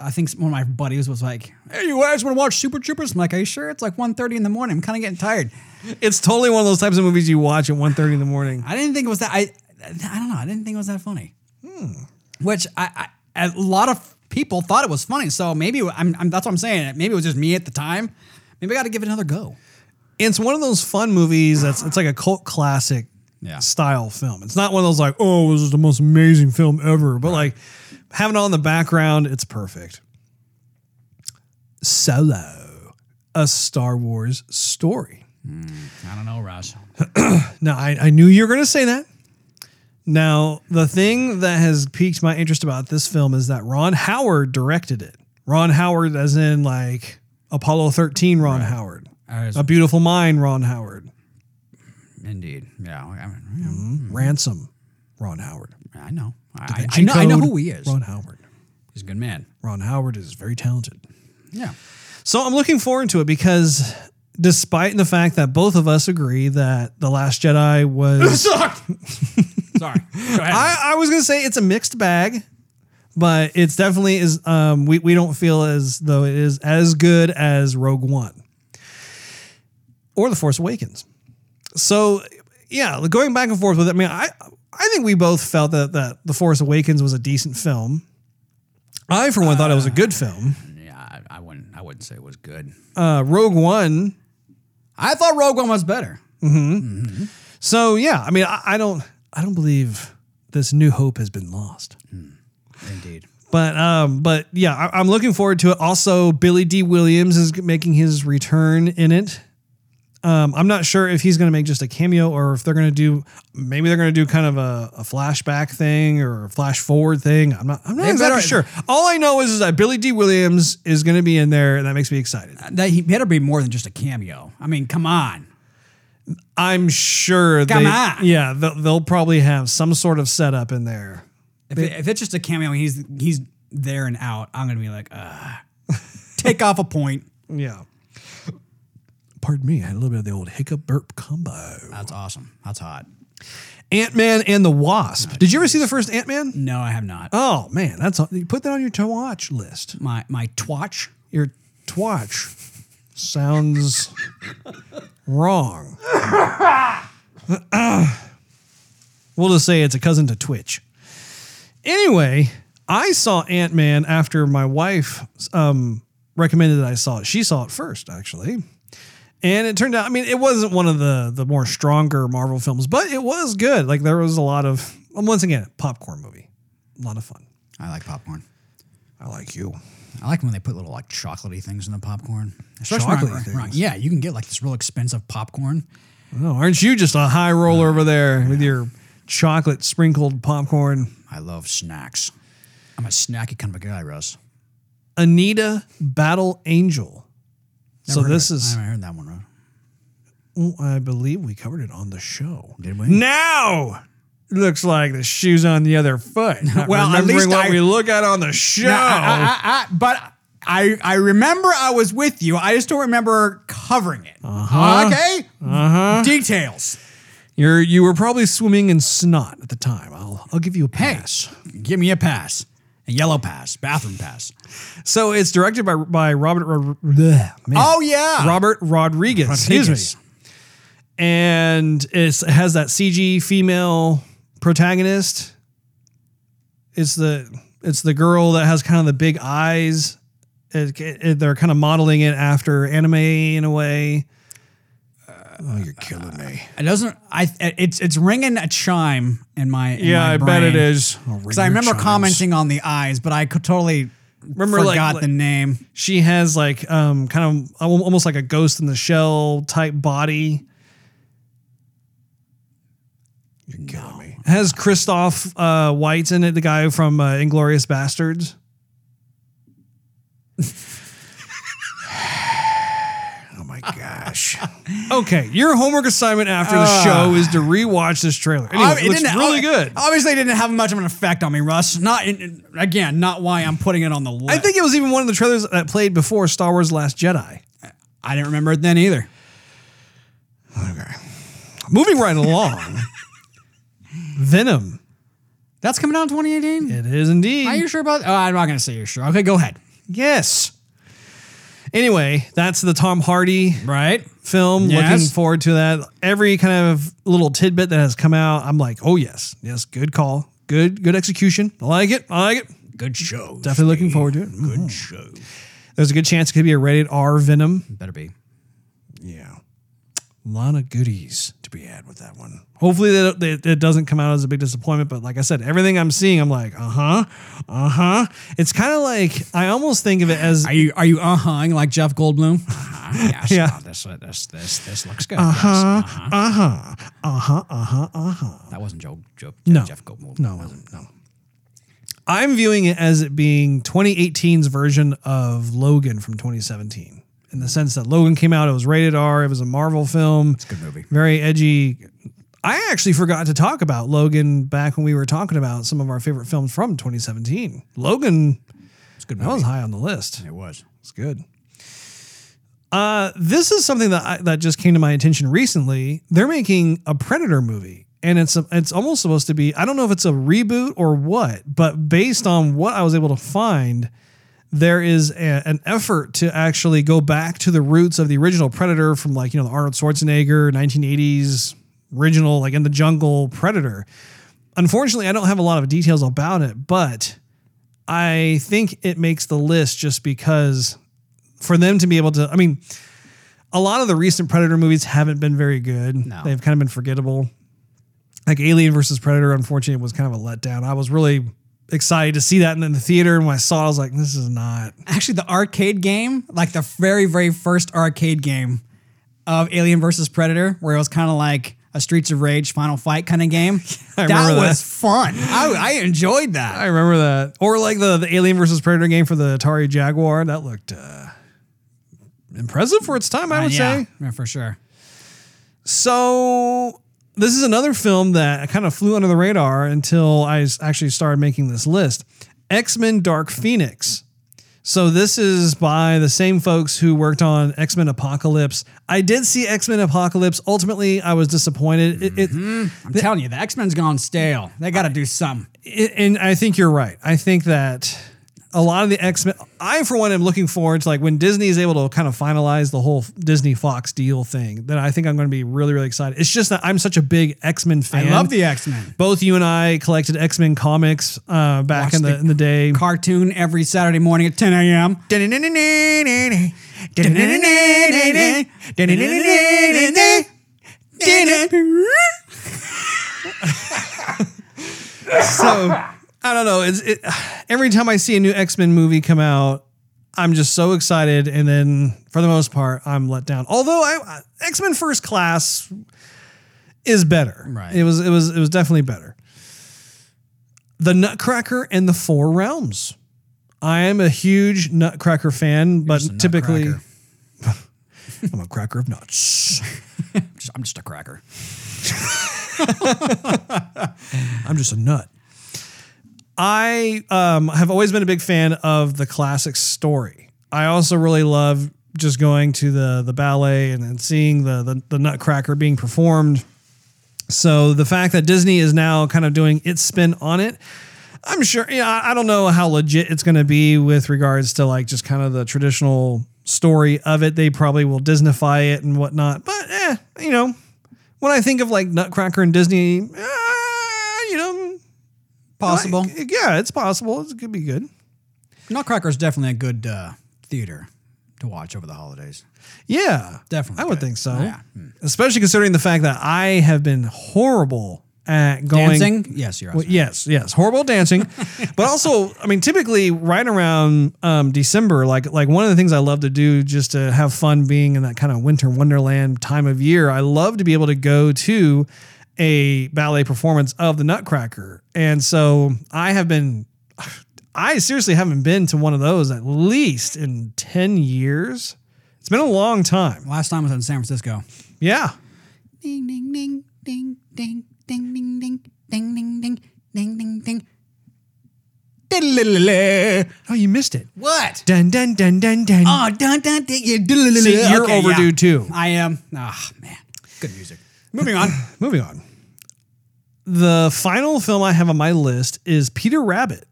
I think one of my buddies was like, "Hey, you guys want to watch Super Troopers?" I'm like, "Are you sure?" It's like 1.30 in the morning. I'm kind of getting tired. It's totally one of those types of movies you watch at 1.30 in the morning. I didn't think it was that. I I don't know. I didn't think it was that funny. Hmm. Which I, I a lot of people thought it was funny. So maybe I'm, I'm that's what I'm saying. Maybe it was just me at the time. Maybe I got to give it another go. It's one of those fun movies that's it's like a cult classic Yeah. style film. It's not one of those like, oh, this is the most amazing film ever. But like having it on in the background, it's perfect. Solo, a Star Wars story. Hmm, I don't know, Raj. Now, I, I knew you were going to say that. Now, the thing that has piqued my interest about this film is that Ron Howard directed it. Ron Howard, as in like Apollo 13 Ron Howard, As- A Beautiful Mind Ron Howard, Indeed. Yeah. I, mean, mm-hmm. Ransom Ron Howard. I know. I, I, know. I know who he is. Ron Howard. He's a good man. Ron Howard is very talented. Yeah. So I'm looking forward to it because despite the fact that both of us agree that The Last Jedi was Sorry. Go ahead. I, I was gonna say it's a mixed bag, but it's definitely is um we, we don't feel as though it is as good as Rogue One or The Force Awakens. So yeah, going back and forth with it, I mean I I think we both felt that that The Force Awakens was a decent film. I for one thought it was a good film. yeah, I, I wouldn't. I wouldn't say it was good. Uh, Rogue One I thought Rogue One was better. So yeah, I mean, I, I don't, I don't believe this New Hope has been lost. Indeed. But um, but yeah, I, I'm looking forward to it. Also, Billy Dee Williams is making his return in it. Um, I'm not sure if he's going to make just a cameo or if they're going to do maybe they're going to do kind of a, a flashback thing or a flash forward thing. I'm not. I'm not They exactly sure. All I know is, is that Billy Dee Williams is going to be in there, and that makes me excited. That he better be more than just a cameo. I mean, come on. I'm sure. Come they, on. Yeah, they'll, they'll probably have some sort of setup in there. If, it, if it's just a cameo, he's he's there and out. I'm gonna be like, uh, take off a point. Yeah. Pardon me, I had a little bit of the old hiccup burp combo. That's awesome. That's hot. Ant Man and the Wasp. Did you ever see the first Ant Man? No, I have not. Oh man, that's you put that on your to watch list. My my twatch. Your twatch sounds wrong. we'll just say it's a cousin to Twitch. Anyway, I saw Ant Man after my wife um, recommended that I saw it. She saw it first, actually. And it turned out, I mean, it wasn't one of the the more stronger Marvel films, but it was good. Like there was a lot of, once again, popcorn movie, a lot of fun. I like popcorn. I like you. I like when they put little like chocolatey things in the popcorn. Especially Chocolatey things? yeah, you can get like this real expensive popcorn. Oh, aren't you just a high roller over there with your chocolate sprinkled popcorn? I love snacks. I'm a snacky kind of a guy, Russ. Alita Battle Angel. So this is. I haven't heard that one. Oh, I believe we covered it on the show. Did we? Now looks like the shoes on the other foot. Well, at least what I- we look at on the show. I- I- but I I remember I was with you. I just don't remember covering it. Uh-huh. Okay. Uh-huh. Details. You're you were probably swimming in snot at the time. I'll I'll give you a Hey, pass. give me a pass. A yellow pass. Bathroom pass. So it's directed by by Robert Rod- bleh, man. Oh yeah. Robert Rodriguez. Excuse me. And it's, it has that CG female protagonist. It's the it's the girl that has kind of the big eyes. It- it- they're kind of modeling it after anime in a way. Oh, you're killing me. It doesn't. I. It's it's ringing a chime in my. in Yeah, my I bet it is. Because I remember commenting on the eyes, but I could totally Remember, like- forgot like- the name. She has like um kind of almost like a ghost in the shell type body. You're killing me. Has Christoph uh, White in it, the guy from uh, Inglourious Basterds. oh my gosh. Okay, your homework assignment after the uh. show is to rewatch this trailer. Anyway, I- it looks didn't- really good. Obviously, it didn't have much of an effect on me, Russ. Not in, again, not why I'm putting it on the list. I think it was even one of the trailers that played before Star Wars: Last Jedi. I didn't remember it then either. Okay. Moving right along. Venom. That's coming out in 2018. It is indeed. Are you sure about? Oh, I'm not going to say you're sure. Okay, go ahead. yes. Anyway, that's the Tom Hardy Right. film. Yes. Looking forward to that. Every kind of little tidbit that has come out, I'm like, oh yes, yes, good call, good, good execution. I like it. I like it. Good show. Definitely looking forward to it. Good mm-hmm. show. There's a good chance it could be a rated R Venom. Better be. Yeah. A lot of goodies to be had with that one. Hopefully that it doesn't come out as a big disappointment, but like I said, everything I'm seeing, I'm like, uh-huh, uh-huh. It's kind of like I almost think of it as Are you are you uh huhing like Jeff Goldblum? Uh-huh, yes, Yeah. uh, this uh, this this this looks good. Uh huh. uh-huh, uh-huh, uh-huh, uh-huh. That wasn't Joe Joe No. Jeff Goldblum. No, wasn't no. I'm viewing it as it being 2018's version of Logan from 2017. In the sense that Logan came out, it was rated R, it was a Marvel film. It's a good movie. Very edgy. I actually forgot to talk about Logan back when we were talking about some of our favorite films from 2017. Logan, It's a good that was high on the list. It was. It's good. Uh, this is something that I, that just came to my attention recently. They're making a Predator movie, and it's a, it's almost supposed to be. I don't know if it's a reboot or what, but based on what I was able to find, there is a, an effort to actually go back to the roots of the original Predator from like you know the Arnold Schwarzenegger 1980s original like in the jungle Predator. Unfortunately, I don't have a lot of details about it, but I think it makes the list just because for them to be able to, I mean, a lot of the recent Predator movies haven't been very good. No. They've kind of been forgettable. Like Alien versus Predator, unfortunately, was kind of a letdown. I was really excited to see that in the theater, and when I saw it, I was like, this is not. Actually, the arcade game, like the very very first arcade game of Alien versus Predator, where it was kind of like a Streets of Rage Final Fight kind of game. I that remember that. was fun. I, I enjoyed that. I remember that. Or like the, the Alien versus Predator game for the Atari Jaguar. That looked uh, impressive for its time, I would yeah, say. yeah, for sure. So this is another film that kind of flew under the radar until I actually started making this list. X-Men Dark Phoenix. So this is by the same folks who worked on X-Men Apocalypse. I did see X-Men Apocalypse. Ultimately, I was disappointed. It, it, mm-hmm. I'm telling you, the X Men's gone stale. They got to do something. it- and I think you're right. I think that a lot of the X Men, I for one am looking forward to like when Disney is able to kind of finalize the whole Disney Fox deal thing. Then I think I'm going to be really really excited. It's just that I'm such a big X Men fan. I love the X Men Both you and I collected X Men comics uh, back Watched in the, the in the day. cartoon every Saturday morning at 10 a.m. so I don't know. It's it, every time I see a new X Men movie come out, I'm just so excited, and then for the most part, I'm let down. Although I X Men First Class is better. Right. It was it was it was definitely better. The Nutcracker and the Four Realms. I am a huge Nutcracker fan, but just a typically. I'm a cracker of nuts. I'm just a cracker. I'm just a nut. I um, have always been a big fan of the classic story. I also really love just going to the the ballet and then seeing the, the the Nutcracker being performed. So the fact that Disney is now kind of doing its spin on it, I'm sure. Yeah, I don't know how legit it's going to be with regards to like just kind of the traditional story of it. They probably will Disneyfy it and whatnot. But eh, you know, when I think of like Nutcracker and Disney, know, Possible. like, yeah, it's possible. It could be good. Nutcracker is definitely a good uh, theater to watch over the holidays. Yeah, Definitely I would good. think so. Yeah. Especially considering the fact that I have been horrible at going. Dancing? Yes, you're. Well, yes, yes, horrible dancing, but also, I mean, typically right around um, December, like like one of the things I love to do just to have fun, being in that kind of winter wonderland time of year. I love to be able to go to a ballet performance of the Nutcracker, and so I have been. I seriously haven't been to one of those at least in ten years. It's been a long time. Last time was in San Francisco. Yeah. Ding ding ding ding ding ding ding ding ding ding ding ding ding ding. Oh, you missed it. What? Dun dun dun dun dun. Oh, dun, dun, dun, yeah. See, you're Okay, overdue yeah. too. I am. Ah, man. Good music. Moving on. Moving on. The final film I have on my list is Peter Rabbit.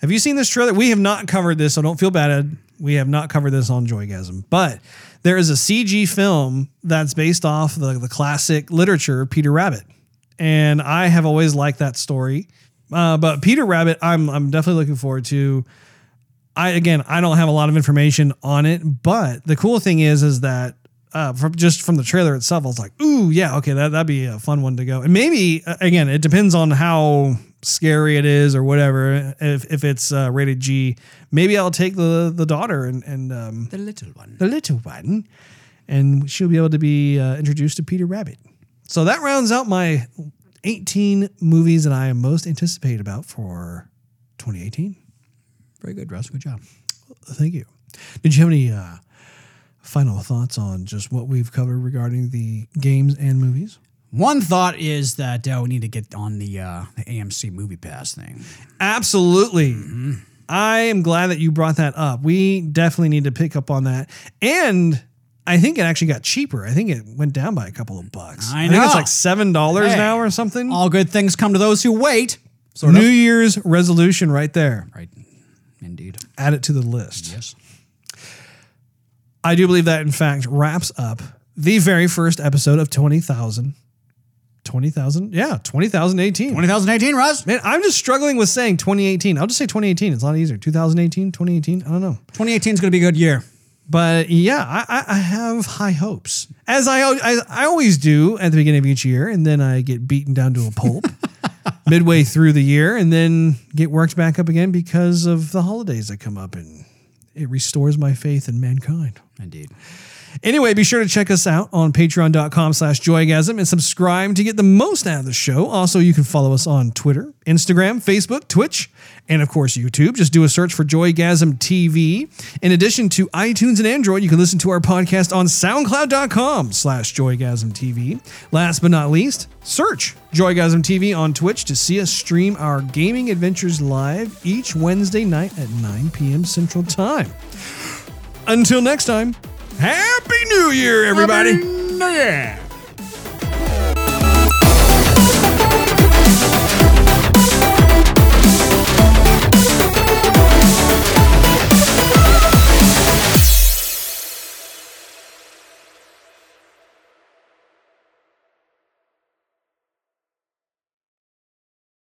Have you seen this trailer? We have not covered this, so don't feel bad. We have not covered this on Joygasm, but there is a CG film that's based off the, the classic literature Peter Rabbit, and I have always liked that story. Uh, but Peter Rabbit, I'm I'm definitely looking forward to. I again, I don't have a lot of information on it, but the cool thing is, is that uh, from just from the trailer itself, I was like, "Ooh, yeah, okay, that that'd be a fun one to go." And maybe uh, again, it depends on how scary it is or whatever. If if it's uh, rated G, maybe I'll take the the daughter and and um, The little one. the little one, and she'll be able to be uh, introduced to Peter Rabbit. So that rounds out my 18 movies that I am most anticipated about for 2018. Very good, Russ. Good job. Thank you. Did you have any uh, final thoughts on just what we've covered regarding the games and movies? One thought is that uh, we need to get on the, uh, the AMC Movie Pass thing. Absolutely. I am glad that you brought that up. We definitely need to pick up on that. And I think it actually got cheaper. I think it went down by a couple of bucks. I think it's like seven dollars Hey. now or something. All good things come to those who wait. Sort New of. Year's resolution right there. Right. Indeed. Add it to the list. Yes. I do believe that in fact wraps up the very first episode of 20,000. 20,000? Yeah, 20,018. 2018, Russ. Man, I'm just struggling with saying 2018. I'll just say 2018. It's a lot easier. 2018, 2018. I don't know. 2018 is going to be a good year. But yeah, I, I, I have high hopes, as I, I I always do at the beginning of each year, and then I get beaten down to a pulp midway through the year, and then get worked back up again because of the holidays that come up, and it restores my faith in mankind. Indeed. Anyway, be sure to check us out on patreon.com slash joygasm and subscribe to get the most out of the show. Also, you can follow us on Twitter, Instagram, Facebook, Twitch, and of course, YouTube. Just do a search for Joygasm TV. In addition to iTunes and Android, you can listen to our podcast on soundcloud.com slash joygasm TV. Last but not least, search Joygasm TV on Twitch to see us stream our gaming adventures live each Wednesday night at 9 p.m. Central Time. Until next time, Happy New Year, everybody. Happy New Year.